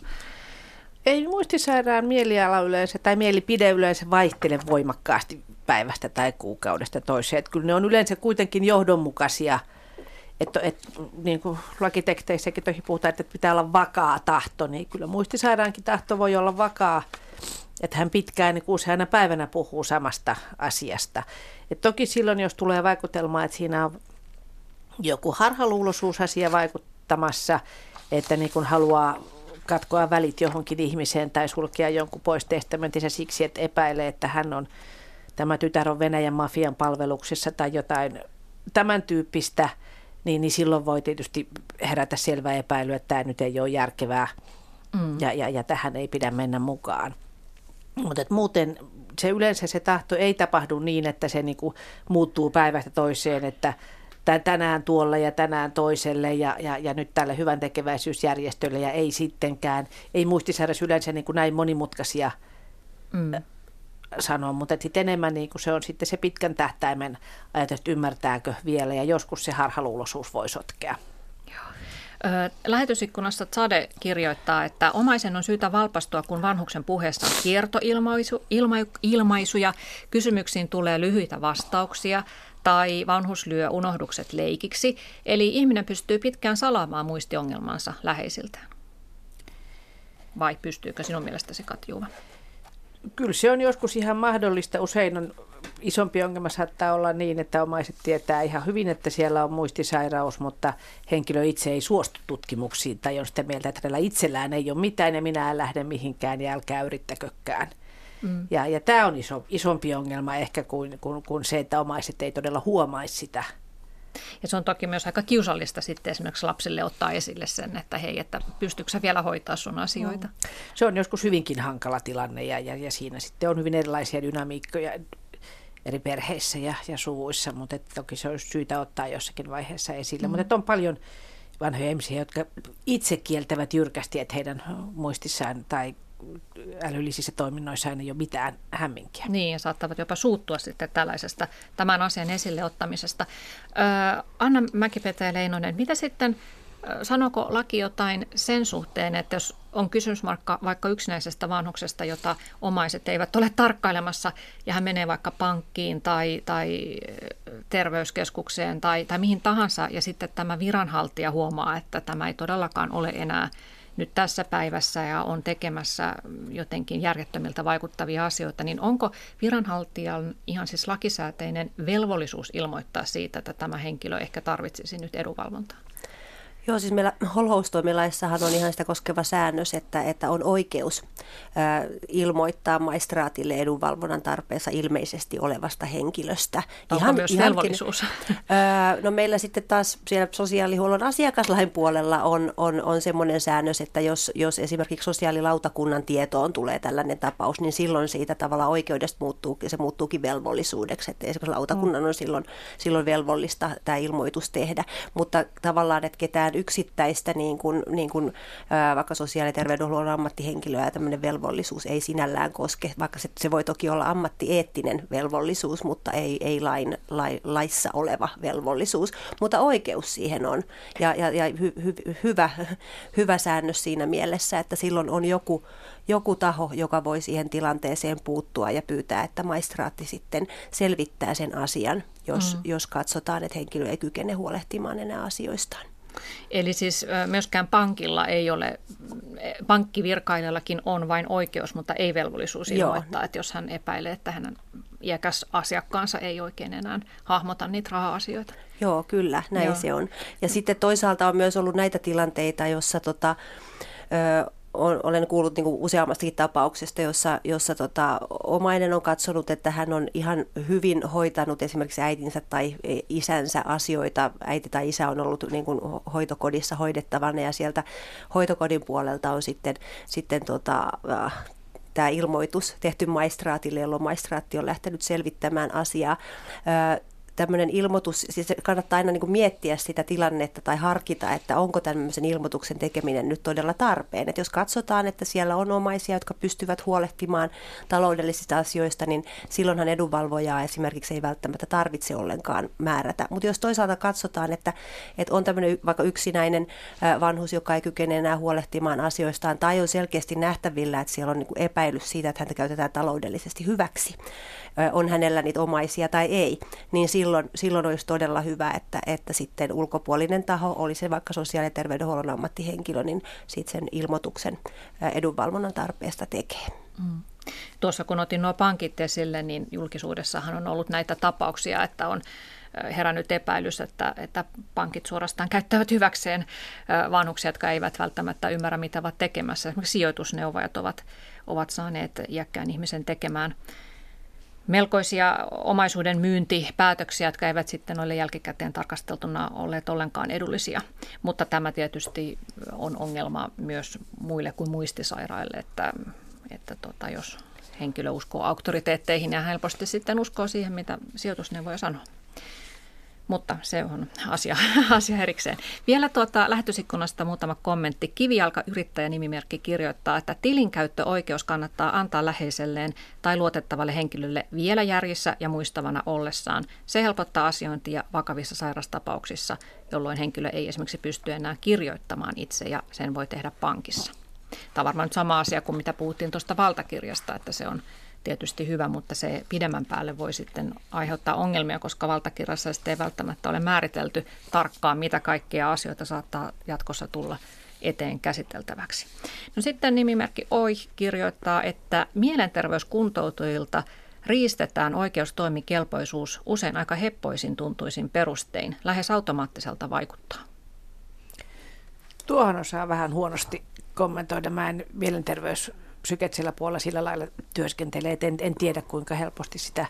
Ei muistisairaan mieliala yleensä tai mielipide yleensä vaihtele voimakkaasti päivästä tai kuukaudesta toiseen. Että kyllä ne on yleensä kuitenkin johdonmukaisia. Että, että niin kuin lakitekteissäkin toki puhutaan, että pitää olla vakaa tahto, niin kyllä muistisairaankin tahto voi olla vakaa, että hän pitkään niin useana päivänä puhuu samasta asiasta. Et toki silloin, jos tulee vaikutelma, että siinä on joku harhaluuloisuusasia vaikuttamassa, että niin kuin haluaa katkoa välit johonkin ihmiseen tai sulkea jonkun pois testamentissa siksi, että epäilee, että hän on, tämä tytär on Venäjän mafian palveluksessa tai jotain tämän tyyppistä, niin, niin silloin voi tietysti herätä selvä epäily, että tämä nyt ei ole järkevää mm. ja, ja, ja tähän ei pidä mennä mukaan. Mutta muuten se yleensä se tahto ei tapahdu niin, että se niinku muuttuu päivästä toiseen, että tänään tuolla ja tänään toiselle ja, ja, ja nyt tälle hyvän tekeväisyysjärjestölle ja ei sittenkään. Ei muistisairaus yleensä niin kuin näin monimutkaisia mm. sanoa, mutta sitten enemmän niin kuin se on sitten se pitkän tähtäimen ajatus, että ymmärtääkö vielä ja joskus se harhaluuloisuus voi sotkea. Lähetysikkunassa Sade kirjoittaa, että omaisen on syytä valpastua, kun vanhuksen puheessa on kiertoilmaisu, ilma, ilmaisuja, kysymyksiin tulee lyhyitä vastauksia tai vanhus lyö unohdukset leikiksi, eli ihminen pystyy pitkään salaamaan muistiongelmansa läheisiltään. Vai pystyykö sinun mielestäsi Katjuva? Kyllä se on joskus ihan mahdollista. Usein on isompi ongelma saattaa olla niin, että omaiset tietää ihan hyvin, että siellä on muistisairaus, mutta henkilö itse ei suostu tutkimuksiin tai on sitä mieltä, että hänellä itsellään ei ole mitään ja minä en lähde mihinkään ja älkää yrittäkökään. Mm. Ja, ja tämä on iso, isompi ongelma ehkä kuin, kuin, kuin se, että omaiset ei todella huomaisi sitä. Ja se on toki myös aika kiusallista sitten esimerkiksi lapsille ottaa esille sen, että hei, että pystyykö vielä hoitaa sun asioita. Mm. Se on joskus hyvinkin hankala tilanne ja, ja, ja siinä sitten on hyvin erilaisia dynamiikkoja eri perheissä ja, ja suvuissa, mutta että toki se olisi syytä ottaa jossakin vaiheessa esille. Mm. Mutta on paljon vanhoja ihmisiä, jotka itse kieltävät jyrkästi, että heidän muistissaan tai älyllisissä toiminnoissa ei ole mitään hämminkiä. Niin, ja saattavat jopa suuttua sitten tällaisesta tämän asian esille ottamisesta. Anna Mäkipetä Leinonen, mitä sitten, sanoko laki jotain sen suhteen, että jos on kysymysmarkka vaikka yksinäisestä vanhuksesta, jota omaiset eivät ole tarkkailemassa, ja hän menee vaikka pankkiin tai, tai terveyskeskukseen tai, tai mihin tahansa, ja sitten tämä viranhaltija huomaa, että tämä ei todellakaan ole enää nyt tässä päivässä ja on tekemässä jotenkin järjettömiltä vaikuttavia asioita, niin onko viranhaltijan ihan siis lakisääteinen velvollisuus ilmoittaa siitä, että tämä henkilö ehkä tarvitsisi nyt edunvalvontaa? Joo, siis meillä holhoustoimilaissahan on ihan sitä koskeva säännös, että, että on oikeus ää, ilmoittaa maistraatille edunvalvonnan tarpeessa ilmeisesti olevasta henkilöstä. Onko ihan, myös ihan, velvollisuus? Ää, no meillä sitten taas siellä sosiaalihuollon asiakaslain puolella on, on, on semmoinen säännös, että jos, jos esimerkiksi sosiaalilautakunnan tietoon tulee tällainen tapaus, niin silloin siitä tavalla oikeudesta muuttuu, se muuttuukin velvollisuudeksi. Että esimerkiksi lautakunnan on silloin, silloin velvollista tämä ilmoitus tehdä, mutta tavallaan, että ketään mitään yksittäistä niin kuin, niin kuin, vaikka sosiaali- ja terveydenhuollon ammattihenkilöä tämmöinen velvollisuus ei sinällään koske, vaikka se, se voi toki olla ammattieettinen velvollisuus, mutta ei, ei lain, lai, laissa oleva velvollisuus, mutta oikeus siihen on ja, ja, ja hy, hy, hyvä, hyvä säännös siinä mielessä, että silloin on joku, joku taho, joka voi siihen tilanteeseen puuttua ja pyytää, että maistraatti sitten selvittää sen asian, jos, mm. jos katsotaan, että henkilö ei kykene huolehtimaan enää asioistaan. Eli siis myöskään pankilla ei ole, pankkivirkailijallakin on vain oikeus, mutta ei velvollisuus ilmoittaa, Joo. että jos hän epäilee, että hänen iäkäs asiakkaansa ei oikein enää hahmota niitä raha-asioita. Joo, kyllä, näin Joo. se on. Ja sitten toisaalta on myös ollut näitä tilanteita, jossa tota, ö, olen kuullut niin useammastakin tapauksesta, jossa, jossa tota, omainen on katsonut, että hän on ihan hyvin hoitanut esimerkiksi äitinsä tai isänsä asioita. Äiti tai isä on ollut niin kuin hoitokodissa hoidettavana ja sieltä hoitokodin puolelta on sitten, sitten tota, äh, tämä ilmoitus tehty maistraatille, jolloin maistraatti on lähtenyt selvittämään asiaa. Äh, tämmöinen ilmoitus, siis kannattaa aina niin kuin miettiä sitä tilannetta tai harkita, että onko tämmöisen ilmoituksen tekeminen nyt todella tarpeen. Että jos katsotaan, että siellä on omaisia, jotka pystyvät huolehtimaan taloudellisista asioista, niin silloinhan edunvalvojaa esimerkiksi ei välttämättä tarvitse ollenkaan määrätä. Mutta jos toisaalta katsotaan, että, että on tämmöinen vaikka yksinäinen vanhus, joka ei kykene enää huolehtimaan asioistaan, tai on selkeästi nähtävillä, että siellä on niin epäilys siitä, että häntä käytetään taloudellisesti hyväksi, on hänellä niitä omaisia tai ei, niin silloin, silloin olisi todella hyvä, että, että sitten ulkopuolinen taho, oli se vaikka sosiaali- ja terveydenhuollon ammattihenkilö, niin sitten sen ilmoituksen edunvalvonnan tarpeesta tekee. Mm. Tuossa kun otin nuo pankit esille, niin julkisuudessahan on ollut näitä tapauksia, että on herännyt epäilys, että, että pankit suorastaan käyttävät hyväkseen vanhuksia, jotka eivät välttämättä ymmärrä, mitä ovat tekemässä. Esimerkiksi sijoitusneuvojat ovat, ovat saaneet iäkkään ihmisen tekemään melkoisia omaisuuden myyntipäätöksiä, jotka eivät sitten ole jälkikäteen tarkasteltuna olleet ollenkaan edullisia. Mutta tämä tietysti on ongelma myös muille kuin muistisairaille, että, että tota, jos henkilö uskoo auktoriteetteihin ja helposti sitten uskoo siihen, mitä sijoitusneuvoja sanoo mutta se on asia, [LAUGHS] asia erikseen. Vielä tuota lähetysikkunasta muutama kommentti. Kivijalka yrittäjä nimimerkki kirjoittaa, että tilinkäyttöoikeus kannattaa antaa läheiselleen tai luotettavalle henkilölle vielä järjissä ja muistavana ollessaan. Se helpottaa asiointia vakavissa sairastapauksissa, jolloin henkilö ei esimerkiksi pysty enää kirjoittamaan itse ja sen voi tehdä pankissa. Tämä on varmaan nyt sama asia kuin mitä puhuttiin tuosta valtakirjasta, että se on tietysti hyvä, mutta se pidemmän päälle voi sitten aiheuttaa ongelmia, koska valtakirjassa ei välttämättä ole määritelty tarkkaan, mitä kaikkia asioita saattaa jatkossa tulla eteen käsiteltäväksi. No sitten nimimerkki OI kirjoittaa, että mielenterveyskuntoutujilta riistetään oikeustoimikelpoisuus usein aika heppoisin tuntuisin perustein, lähes automaattiselta vaikuttaa. Tuohon osaa vähän huonosti kommentoida. Mä en mielenterveys psyketsillä puolella sillä lailla työskentelee, että en, en tiedä kuinka helposti sitä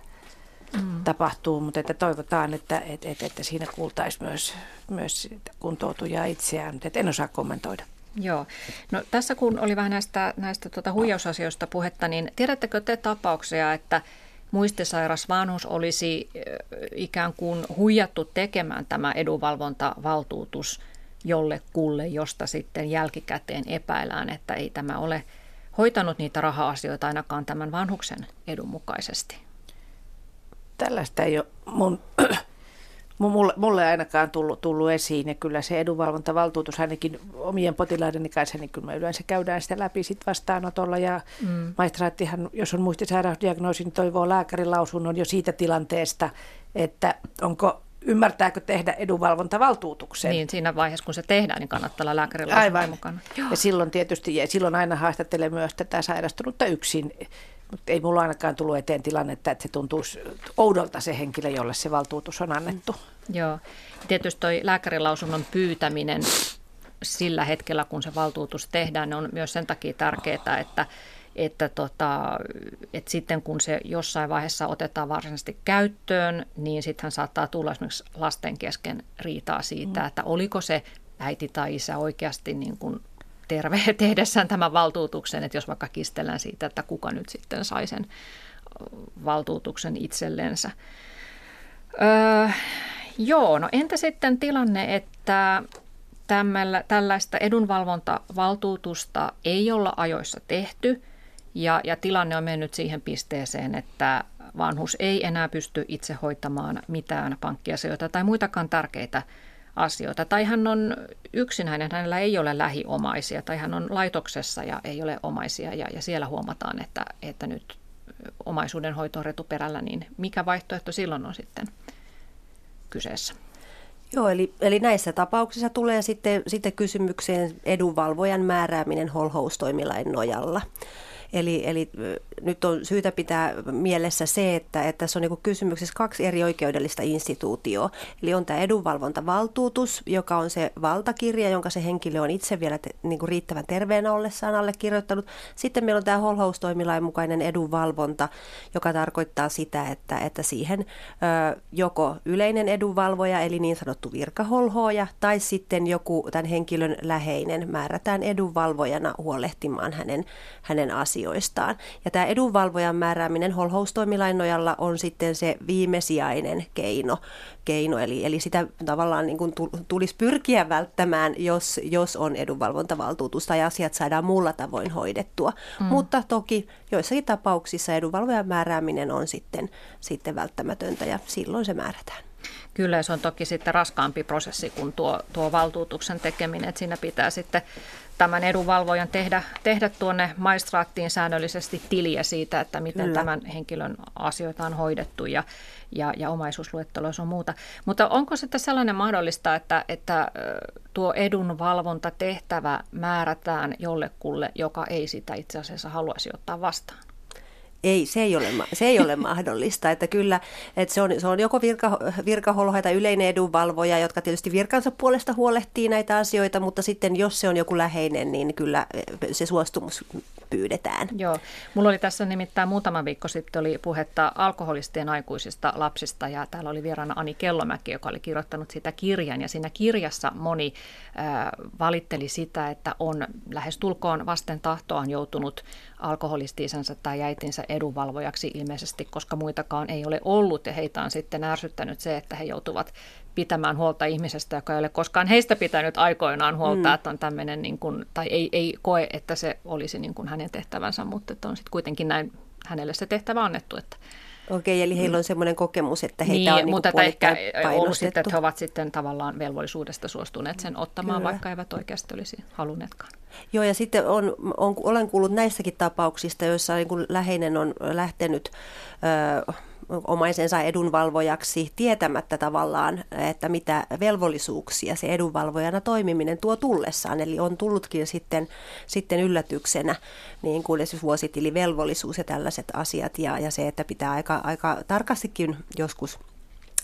mm. tapahtuu, mutta että toivotaan, että, että, että, että siinä kuultaisiin myös, myös kuntoutujaa itseään, mutta en osaa kommentoida. Joo. No, tässä kun oli vähän näistä, näistä tuota huijausasioista puhetta, niin tiedättekö te tapauksia, että muistisairas vanhus olisi ikään kuin huijattu tekemään tämä edunvalvontavaltuutus jollekulle, josta sitten jälkikäteen epäillään, että ei tämä ole – hoitanut niitä raha-asioita ainakaan tämän vanhuksen edun mukaisesti. Tällaista ei ole [CLEARS THROAT] mun, mulle, mulle ainakaan tullut, tullut esiin ja kyllä se edunvalvontavaltuutus ainakin omien potilaiden kanssa, niin kyllä me yleensä käydään sitä läpi sit vastaanotolla ja mm. maistraattihan, jos on muistisairausdiagnoosi, niin toivoo lääkärin lausunnon jo siitä tilanteesta, että onko ymmärtääkö tehdä edunvalvontavaltuutuksen. Niin, siinä vaiheessa kun se tehdään, niin kannattaa olla lääkärillä Aivan. mukana. Joo. Ja silloin tietysti, ja silloin aina haastattelee myös tätä sairastunutta yksin, mutta ei mulla ainakaan tullut eteen tilannetta, että se tuntuisi oudolta se henkilö, jolle se valtuutus on annettu. Mm. Joo. Tietysti toi lääkärilausunnon pyytäminen sillä hetkellä, kun se valtuutus tehdään, on myös sen takia tärkeää, että että, tota, että sitten kun se jossain vaiheessa otetaan varsinaisesti käyttöön, niin sittenhän saattaa tulla esimerkiksi lasten kesken riitaa siitä, mm. että oliko se äiti tai isä oikeasti niin kuin terve [LAUGHS] tehdessään tämän valtuutuksen, että jos vaikka kistellään siitä, että kuka nyt sitten sai sen valtuutuksen itsellensä. Öö, joo, no entä sitten tilanne, että tämmöllä, tällaista edunvalvontavaltuutusta ei olla ajoissa tehty – ja, ja tilanne on mennyt siihen pisteeseen, että vanhus ei enää pysty itse hoitamaan mitään pankkiasioita tai muitakaan tärkeitä asioita. Tai hän on yksinäinen, hänellä ei ole lähiomaisia tai hän on laitoksessa ja ei ole omaisia ja, ja siellä huomataan, että, että nyt omaisuuden hoito on retuperällä, niin mikä vaihtoehto silloin on sitten kyseessä? Joo, eli, eli näissä tapauksissa tulee sitten, sitten kysymykseen edunvalvojan määrääminen holhoustoimilain nojalla. Eli, eli nyt on syytä pitää mielessä se, että, että tässä on niin kysymyksessä kaksi eri oikeudellista instituutioa. Eli on tämä edunvalvontavaltuutus, joka on se valtakirja, jonka se henkilö on itse vielä te, niin kuin riittävän terveenä ollessaan allekirjoittanut. Sitten meillä on tämä holhoustoimilain mukainen edunvalvonta, joka tarkoittaa sitä, että, että siihen ö, joko yleinen edunvalvoja, eli niin sanottu virkaholhooja, tai sitten joku tämän henkilön läheinen määrätään edunvalvojana huolehtimaan hänen, hänen asioistaan asioistaan. Ja tämä edunvalvojan määrääminen holhoustoimilain nojalla on sitten se viimesijainen keino, keino eli, eli sitä tavallaan niin kuin tulisi pyrkiä välttämään, jos, jos on edunvalvontavaltuutus tai asiat saadaan muulla tavoin hoidettua. Mm. Mutta toki joissakin tapauksissa edunvalvojan määrääminen on sitten, sitten välttämätöntä ja silloin se määrätään. Kyllä, se on toki sitten raskaampi prosessi kuin tuo, tuo valtuutuksen tekeminen, että siinä pitää sitten tämän edunvalvojan tehdä, tehdä tuonne maistraattiin säännöllisesti tiliä siitä, että miten Kyllä. tämän henkilön asioita on hoidettu ja, ja, ja omaisuusluetteloissa on muuta. Mutta onko sitten sellainen mahdollista, että, että tuo edunvalvontatehtävä määrätään jollekulle, joka ei sitä itse asiassa haluaisi ottaa vastaan? Ei, se ei ole, se ei ole mahdollista. Että kyllä, että se, on, se on joko virka, virkaholhoja tai yleinen edunvalvoja, jotka tietysti virkansa puolesta huolehtii näitä asioita, mutta sitten jos se on joku läheinen, niin kyllä se suostumus pyydetään. Joo. Mulla oli tässä nimittäin muutama viikko sitten oli puhetta alkoholistien aikuisista lapsista ja täällä oli vieraana Ani Kellomäki, joka oli kirjoittanut sitä kirjan ja siinä kirjassa moni äh, valitteli sitä, että on lähes tulkoon vasten tahtoaan joutunut alkoholistiisensa tai äitinsä edunvalvojaksi ilmeisesti, koska muitakaan ei ole ollut ja heitä on sitten ärsyttänyt se, että he joutuvat pitämään huolta ihmisestä, joka ei ole koskaan heistä pitänyt aikoinaan huolta, mm. että on tämmöinen, niin kuin, tai ei, ei koe, että se olisi niin kuin hänen tehtävänsä, mutta että on sitten kuitenkin näin hänelle se tehtävä annettu, että Okei, eli heillä on semmoinen kokemus, että heitä niin, on niin mutta että ehkä ollut sitten, että he ovat sitten tavallaan velvollisuudesta suostuneet sen ottamaan, Kyllä. vaikka eivät oikeasti olisi halunneetkaan. Joo, ja sitten on, on, olen kuullut näissäkin tapauksista, joissa niin läheinen on lähtenyt ö, omaisensa edunvalvojaksi tietämättä tavallaan, että mitä velvollisuuksia se edunvalvojana toimiminen tuo tullessaan. Eli on tullutkin sitten, sitten yllätyksenä niin kuin esimerkiksi vuositilivelvollisuus ja tällaiset asiat ja, ja se, että pitää aika, aika tarkastikin joskus –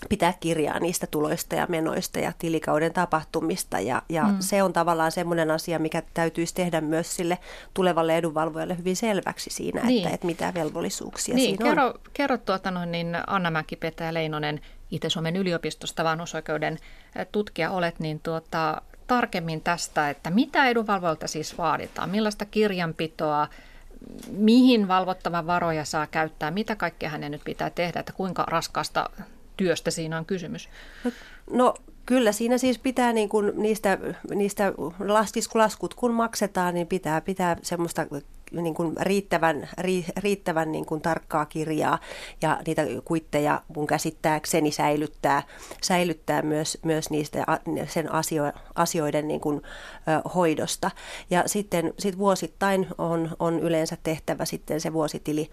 pitää kirjaa niistä tuloista ja menoista ja tilikauden tapahtumista. Ja, ja mm. se on tavallaan semmoinen asia, mikä täytyisi tehdä myös sille tulevalle edunvalvojalle hyvin selväksi siinä, niin. että, että mitä velvollisuuksia niin, siinä kerro, on. Kerro tuota noin, niin Anna mäki ja Leinonen Itä-Suomen yliopistosta vanhusoikeuden tutkija olet, niin tuota, tarkemmin tästä, että mitä edunvalvojalta siis vaaditaan, millaista kirjanpitoa, mihin valvottava varoja saa käyttää, mitä kaikkea hänen nyt pitää tehdä, että kuinka raskasta työstä siinä on kysymys? No, kyllä siinä siis pitää niin kuin niistä, niistä laskut kun maksetaan, niin pitää pitää semmoista niin kuin riittävän, ri, riittävän niin kuin tarkkaa kirjaa ja niitä kuitteja mun käsittääkseni säilyttää, säilyttää myös, myös niistä sen asio, asioiden niin kuin, ö, hoidosta. Ja sitten sit vuosittain on, on yleensä tehtävä sitten se vuositili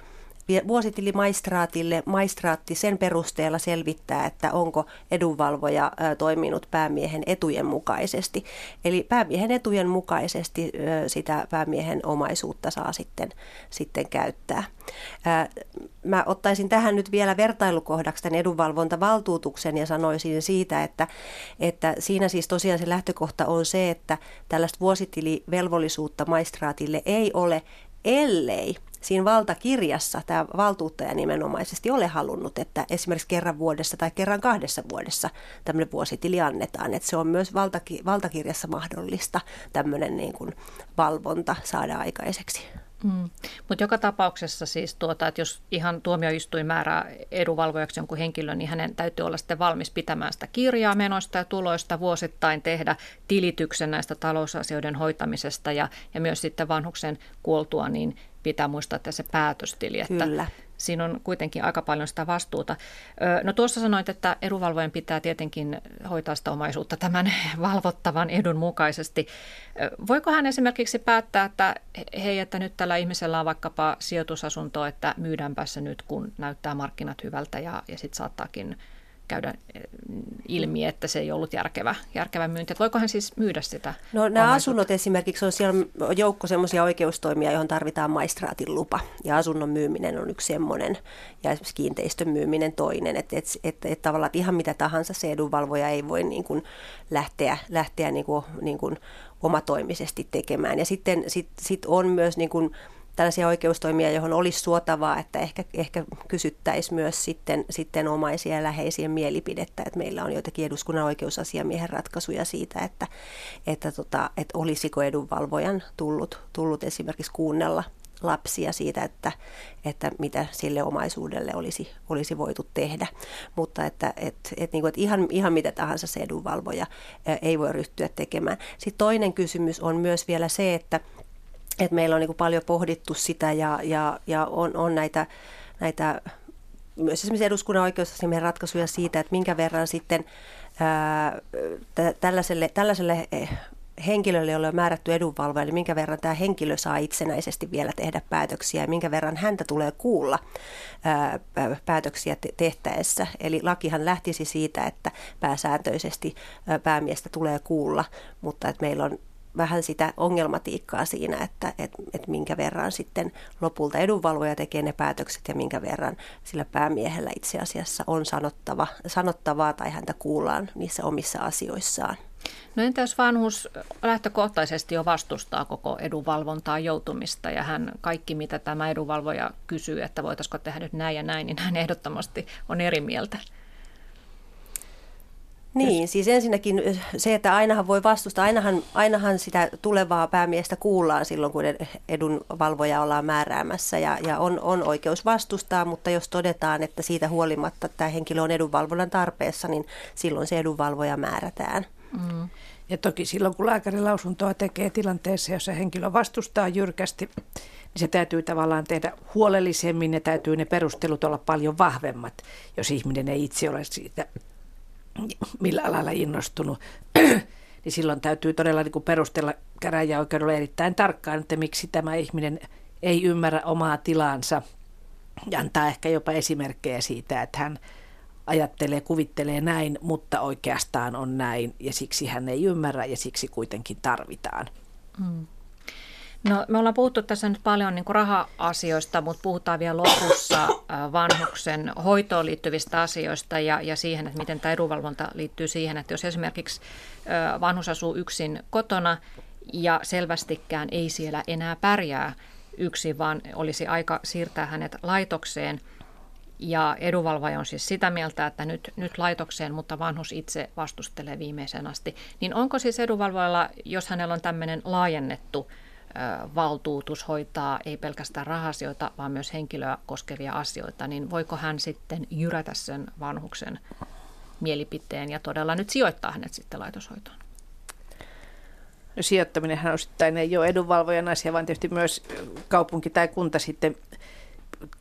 vuositili maistraatille. Maistraatti sen perusteella selvittää, että onko edunvalvoja toiminut päämiehen etujen mukaisesti. Eli päämiehen etujen mukaisesti sitä päämiehen omaisuutta saa sitten, sitten käyttää. Mä ottaisin tähän nyt vielä vertailukohdaksi tämän edunvalvontavaltuutuksen ja sanoisin siitä, että, että siinä siis tosiaan se lähtökohta on se, että tällaista vuositilivelvollisuutta maistraatille ei ole, ellei siinä valtakirjassa tämä valtuuttaja nimenomaisesti ole halunnut, että esimerkiksi kerran vuodessa tai kerran kahdessa vuodessa tämmöinen vuositili annetaan. Että se on myös valtaki, valtakirjassa mahdollista tämmöinen niin kuin valvonta saada aikaiseksi. Mm. Mutta joka tapauksessa siis, tuota, että jos ihan tuomioistuin määrää edunvalvojaksi jonkun henkilön, niin hänen täytyy olla sitten valmis pitämään sitä kirjaa menoista ja tuloista vuosittain tehdä tilityksen näistä talousasioiden hoitamisesta ja, ja myös sitten vanhuksen kuoltua, niin pitää muistaa että se päätöstili, että Kyllä. Siinä on kuitenkin aika paljon sitä vastuuta. No tuossa sanoit, että edunvalvojen pitää tietenkin hoitaa sitä omaisuutta tämän [LAUGHS] valvottavan edun mukaisesti. Voiko hän esimerkiksi päättää, että hei, että nyt tällä ihmisellä on vaikkapa sijoitusasunto, että myydäänpä se nyt, kun näyttää markkinat hyvältä ja, ja sitten saattaakin – käydä eh, ilmi, että se ei ollut järkevä, järkevä myynti. Että voiko hän siis myydä sitä? No nämä asunnot esimerkiksi on siellä joukko semmoisia oikeustoimia, johon tarvitaan maistraatin lupa. Ja asunnon myyminen on yksi semmoinen ja esimerkiksi kiinteistön myyminen toinen. Että et, et, et tavallaan ihan mitä tahansa se edunvalvoja ei voi niin kuin lähteä, lähteä niin kuin, niin kuin omatoimisesti tekemään. Ja sitten sit, sit on myös niin kuin, tällaisia oikeustoimia, johon olisi suotavaa, että ehkä, ehkä kysyttäisiin myös sitten, sitten omaisia ja läheisiä mielipidettä, että meillä on joitakin eduskunnan oikeusasiamiehen ratkaisuja siitä, että, että, tota, että olisiko edunvalvojan tullut, tullut esimerkiksi kuunnella lapsia siitä, että, että mitä sille omaisuudelle olisi, olisi voitu tehdä. Mutta että, että, että, niin kuin, että ihan, ihan mitä tahansa se edunvalvoja ei voi ryhtyä tekemään. Sitten toinen kysymys on myös vielä se, että, että meillä on niin paljon pohdittu sitä ja, ja, ja on, on näitä, näitä myös esimerkiksi eduskunnan oikeusasiamiehen ratkaisuja siitä, että minkä verran sitten ää, tällaiselle, tällaiselle eh, henkilölle, jolle on määrätty edunvalvoja, eli minkä verran tämä henkilö saa itsenäisesti vielä tehdä päätöksiä ja minkä verran häntä tulee kuulla ää, päätöksiä te- tehtäessä. Eli lakihan lähtisi siitä, että pääsääntöisesti ää, päämiestä tulee kuulla, mutta että meillä on vähän sitä ongelmatiikkaa siinä, että et, et minkä verran sitten lopulta edunvalvoja tekee ne päätökset ja minkä verran sillä päämiehellä itse asiassa on sanottava, sanottavaa tai häntä kuullaan niissä omissa asioissaan. No entä jos vanhus lähtökohtaisesti jo vastustaa koko edunvalvontaa joutumista ja hän kaikki mitä tämä edunvalvoja kysyy, että voitaisiko tehdä nyt näin ja näin, niin hän ehdottomasti on eri mieltä. Niin, Jos... siis ensinnäkin se, että ainahan voi vastustaa, ainahan, ainahan sitä tulevaa päämiestä kuullaan silloin, kun edunvalvoja ollaan määräämässä ja, ja on, on oikeus vastustaa, mutta jos todetaan, että siitä huolimatta tämä henkilö on edunvalvonnan tarpeessa, niin silloin se edunvalvoja määrätään. Mm. Ja toki silloin, kun lääkärilausuntoa tekee tilanteessa, jossa henkilö vastustaa jyrkästi, niin se täytyy tavallaan tehdä huolellisemmin ja täytyy ne perustelut olla paljon vahvemmat, jos ihminen ei itse ole siitä millä alalla innostunut, [CLEARS THROAT] niin silloin täytyy todella niin kuin perustella käräjäoikeudella erittäin tarkkaan, että miksi tämä ihminen ei ymmärrä omaa tilaansa ja antaa ehkä jopa esimerkkejä siitä, että hän ajattelee, kuvittelee näin, mutta oikeastaan on näin ja siksi hän ei ymmärrä ja siksi kuitenkin tarvitaan. Mm. No, me ollaan puhuttu tässä nyt paljon niin raha-asioista, mutta puhutaan vielä lopussa vanhuksen hoitoon liittyvistä asioista ja, ja siihen, että miten tämä edunvalvonta liittyy siihen, että jos esimerkiksi vanhus asuu yksin kotona ja selvästikään ei siellä enää pärjää yksin, vaan olisi aika siirtää hänet laitokseen – ja edunvalvoja on siis sitä mieltä, että nyt, nyt laitokseen, mutta vanhus itse vastustelee viimeisen asti. Niin onko siis edunvalvojalla, jos hänellä on tämmöinen laajennettu valtuutus hoitaa ei pelkästään rahasioita, vaan myös henkilöä koskevia asioita, niin voiko hän sitten jyrätä sen vanhuksen mielipiteen ja todella nyt sijoittaa hänet sitten laitoshoitoon? No sijoittaminenhan osittain ei ole edunvalvojan asia, vaan tietysti myös kaupunki tai kunta sitten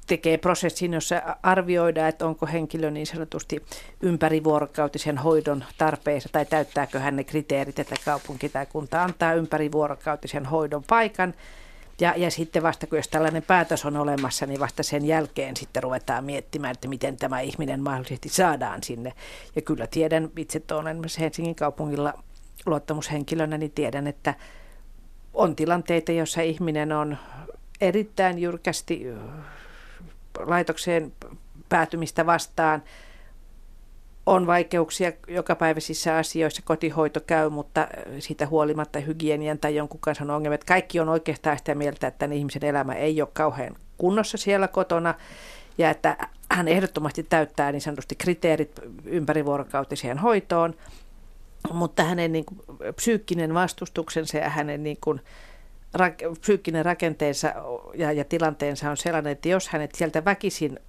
tekee prosessin, jossa arvioidaan, että onko henkilö niin sanotusti ympärivuorokautisen hoidon tarpeessa tai täyttääkö hän ne kriteerit, että kaupunki tai kunta antaa ympärivuorokautisen hoidon paikan. Ja, ja sitten vasta kun jos tällainen päätös on olemassa, niin vasta sen jälkeen sitten ruvetaan miettimään, että miten tämä ihminen mahdollisesti saadaan sinne. Ja kyllä tiedän, itse olen myös Helsingin kaupungilla luottamushenkilönä, niin tiedän, että on tilanteita, joissa ihminen on erittäin jyrkästi laitokseen päätymistä vastaan. On vaikeuksia jokapäiväisissä asioissa, kotihoito käy, mutta siitä huolimatta hygienian tai jonkun kanssa on ongelma. Että kaikki on oikeastaan sitä mieltä, että ihmisen elämä ei ole kauhean kunnossa siellä kotona ja että hän ehdottomasti täyttää niin sanotusti kriteerit ympärivuorokautiseen hoitoon, mutta hänen niin kuin, psyykkinen vastustuksensa ja hänen niin kuin, psyykkinen rakenteensa ja, ja tilanteensa on sellainen, että jos hänet sieltä väkisin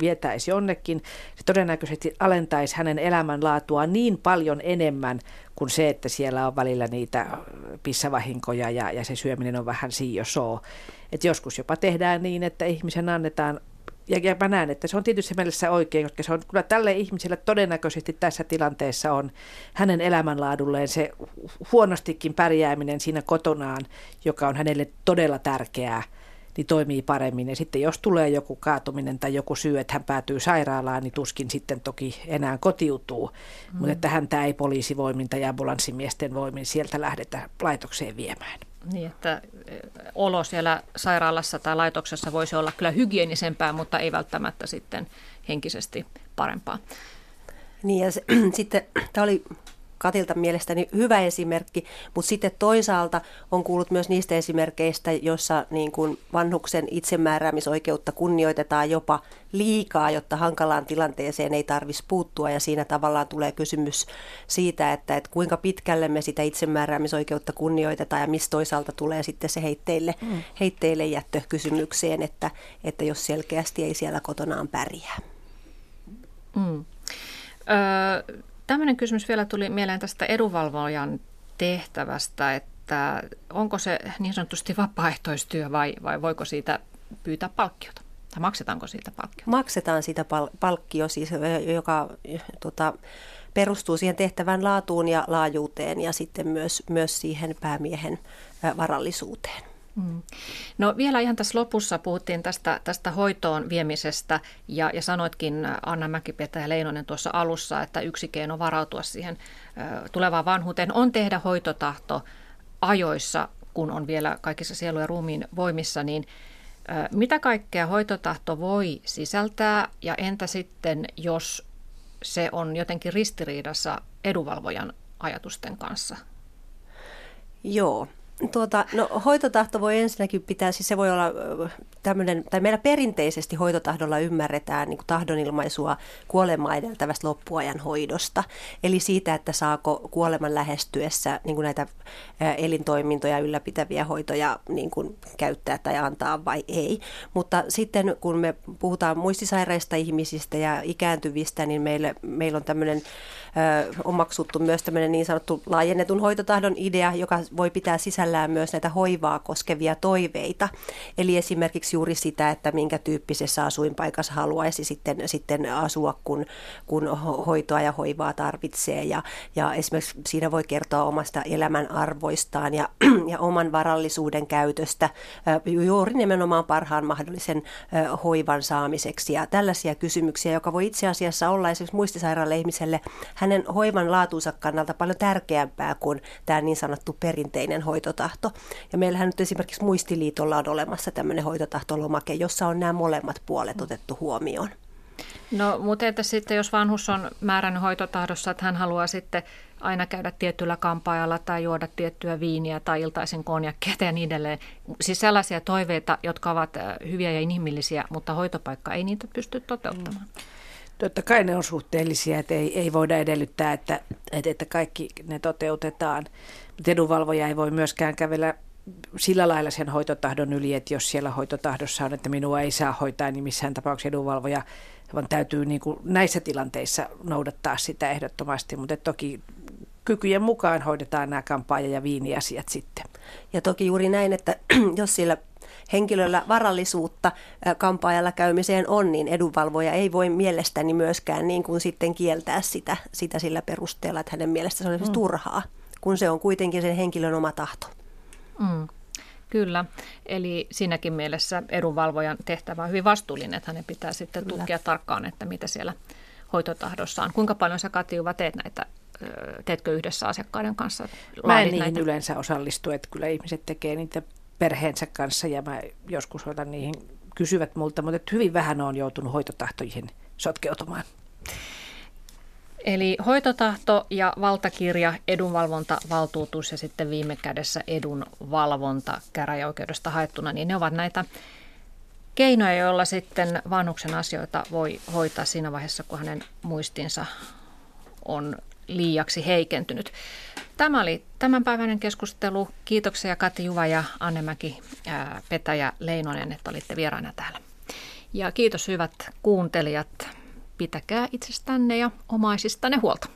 vietäisi jonnekin, se todennäköisesti alentaisi hänen elämänlaatua niin paljon enemmän kuin se, että siellä on välillä niitä pissavahinkoja ja, ja se syöminen on vähän siijosoo. Et joskus jopa tehdään niin, että ihmisen annetaan ja, ja mä näen, että se on tietysti mielessä oikein, koska se on kyllä tälle ihmiselle todennäköisesti tässä tilanteessa on hänen elämänlaadulleen se huonostikin pärjääminen siinä kotonaan, joka on hänelle todella tärkeää, niin toimii paremmin. Ja sitten jos tulee joku kaatuminen tai joku syy, että hän päätyy sairaalaan, niin tuskin sitten toki enää kotiutuu. Mm. Mutta että häntä ei poliisivoimin tai ambulanssimiesten voimin sieltä lähdetä laitokseen viemään. Niin, että eh, olo siellä sairaalassa tai laitoksessa voisi olla kyllä hygienisempää, mutta ei välttämättä sitten henkisesti parempaa. Niin ja se, [CLEARS THROAT] sitten tämä oli Katilta mielestäni hyvä esimerkki, mutta sitten toisaalta on kuullut myös niistä esimerkkeistä, joissa niin kuin vanhuksen itsemääräämisoikeutta kunnioitetaan jopa liikaa, jotta hankalaan tilanteeseen ei tarvitsisi puuttua ja siinä tavallaan tulee kysymys siitä, että, että kuinka pitkälle me sitä itsemääräämisoikeutta kunnioitetaan ja mistä toisaalta tulee sitten se heitteille, mm. heitteille jättö kysymykseen, että, että jos selkeästi ei siellä kotonaan pärjää. Mm. Öö, tämmöinen kysymys vielä tuli mieleen tästä edunvalvojan tehtävästä, että onko se niin sanotusti vapaaehtoistyö vai, vai voiko siitä pyytää palkkiota? Tai maksetaanko siitä palkkio? Maksetaan siitä pal- palkkio, siis, joka tota, perustuu siihen tehtävän laatuun ja laajuuteen ja sitten myös, myös siihen päämiehen varallisuuteen. Mm. No vielä ihan tässä lopussa puhuttiin tästä, tästä hoitoon viemisestä ja, ja sanoitkin Anna Mäkipetä ja Leinonen tuossa alussa, että yksi keino varautua siihen ö, tulevaan vanhuuteen on tehdä hoitotahto ajoissa, kun on vielä kaikissa sielu- ja ruumiin voimissa, niin ö, mitä kaikkea hoitotahto voi sisältää ja entä sitten, jos se on jotenkin ristiriidassa edunvalvojan ajatusten kanssa? Joo, Tuota, no, hoitotahto voi ensinnäkin pitää, siis se voi olla tämmöinen, tai meillä perinteisesti hoitotahdolla ymmärretään niin tahdonilmaisua kuolemaa edeltävästä loppuajan hoidosta. Eli siitä, että saako kuoleman lähestyessä niin näitä elintoimintoja ylläpitäviä hoitoja niin käyttää tai antaa vai ei. Mutta sitten kun me puhutaan muistisairaista ihmisistä ja ikääntyvistä, niin meille, meillä on tämmöinen omaksuttu myös tämmöinen niin sanottu laajennetun hoitotahdon idea, joka voi pitää sisällään myös näitä hoivaa koskevia toiveita. Eli esimerkiksi juuri sitä, että minkä tyyppisessä asuinpaikassa haluaisi sitten, sitten asua, kun, kun hoitoa ja hoivaa tarvitsee. Ja, ja esimerkiksi siinä voi kertoa omasta elämän arvoistaan ja, [CLEARS THROAT] ja oman varallisuuden käytöstä juuri nimenomaan parhaan mahdollisen hoivan saamiseksi. Ja tällaisia kysymyksiä, joka voi itse asiassa olla esimerkiksi muistisairaalle ihmiselle hänen hoivan laatuunsa kannalta paljon tärkeämpää kuin tämä niin sanottu perinteinen hoitotahto. Ja meillähän nyt esimerkiksi Muistiliitolla on olemassa tämmöinen hoitotahtolomake, jossa on nämä molemmat puolet otettu huomioon. No, mutta entä sitten, jos vanhus on määrännyt hoitotahdossa, että hän haluaa sitten aina käydä tietyllä kampaajalla tai juoda tiettyä viiniä tai iltaisin konjakkeita ja niin edelleen. Siis sellaisia toiveita, jotka ovat äh, hyviä ja inhimillisiä, mutta hoitopaikka ei niitä pysty toteuttamaan. Mm. Totta kai ne on suhteellisia, että ei, ei voida edellyttää, että, että kaikki ne toteutetaan. Edunvalvoja ei voi myöskään kävellä sillä lailla sen hoitotahdon yli, että jos siellä hoitotahdossa on, että minua ei saa hoitaa, niin missään tapauksessa edunvalvoja, vaan täytyy niin kuin näissä tilanteissa noudattaa sitä ehdottomasti, mutta toki kykyjen mukaan hoidetaan nämä kampaaja- ja viiniasiat sitten. Ja toki juuri näin, että [CLEARS THROAT] jos sillä henkilöllä varallisuutta kampaajalla käymiseen on, niin edunvalvoja ei voi mielestäni myöskään niin kuin sitten kieltää sitä, sitä sillä perusteella, että hänen mielestä se olisi mm. turhaa, kun se on kuitenkin sen henkilön oma tahto. Mm. Kyllä, eli siinäkin mielessä edunvalvojan tehtävä on hyvin vastuullinen, että hänen pitää sitten Kyllä. tukea tarkkaan, että mitä siellä hoitotahdossa on. Kuinka paljon sä Katiuva teet näitä teetkö yhdessä asiakkaiden kanssa? Mä en niihin näitä? yleensä osallistu, että kyllä ihmiset tekee niitä perheensä kanssa ja mä joskus otan niihin, kysyvät multa, mutta hyvin vähän on joutunut hoitotahtoihin sotkeutumaan. Eli hoitotahto ja valtakirja, edunvalvontavaltuutus ja sitten viime kädessä edunvalvonta käräjäoikeudesta haettuna, niin ne ovat näitä keinoja, joilla sitten vanhuksen asioita voi hoitaa siinä vaiheessa, kun hänen muistinsa on liiaksi heikentynyt. Tämä oli tämänpäiväinen keskustelu. Kiitoksia Kati Juva ja Annemäki Petäjä Leinonen, että olitte vieraana täällä. Ja kiitos hyvät kuuntelijat. Pitäkää itsestänne ja omaisistanne huolta.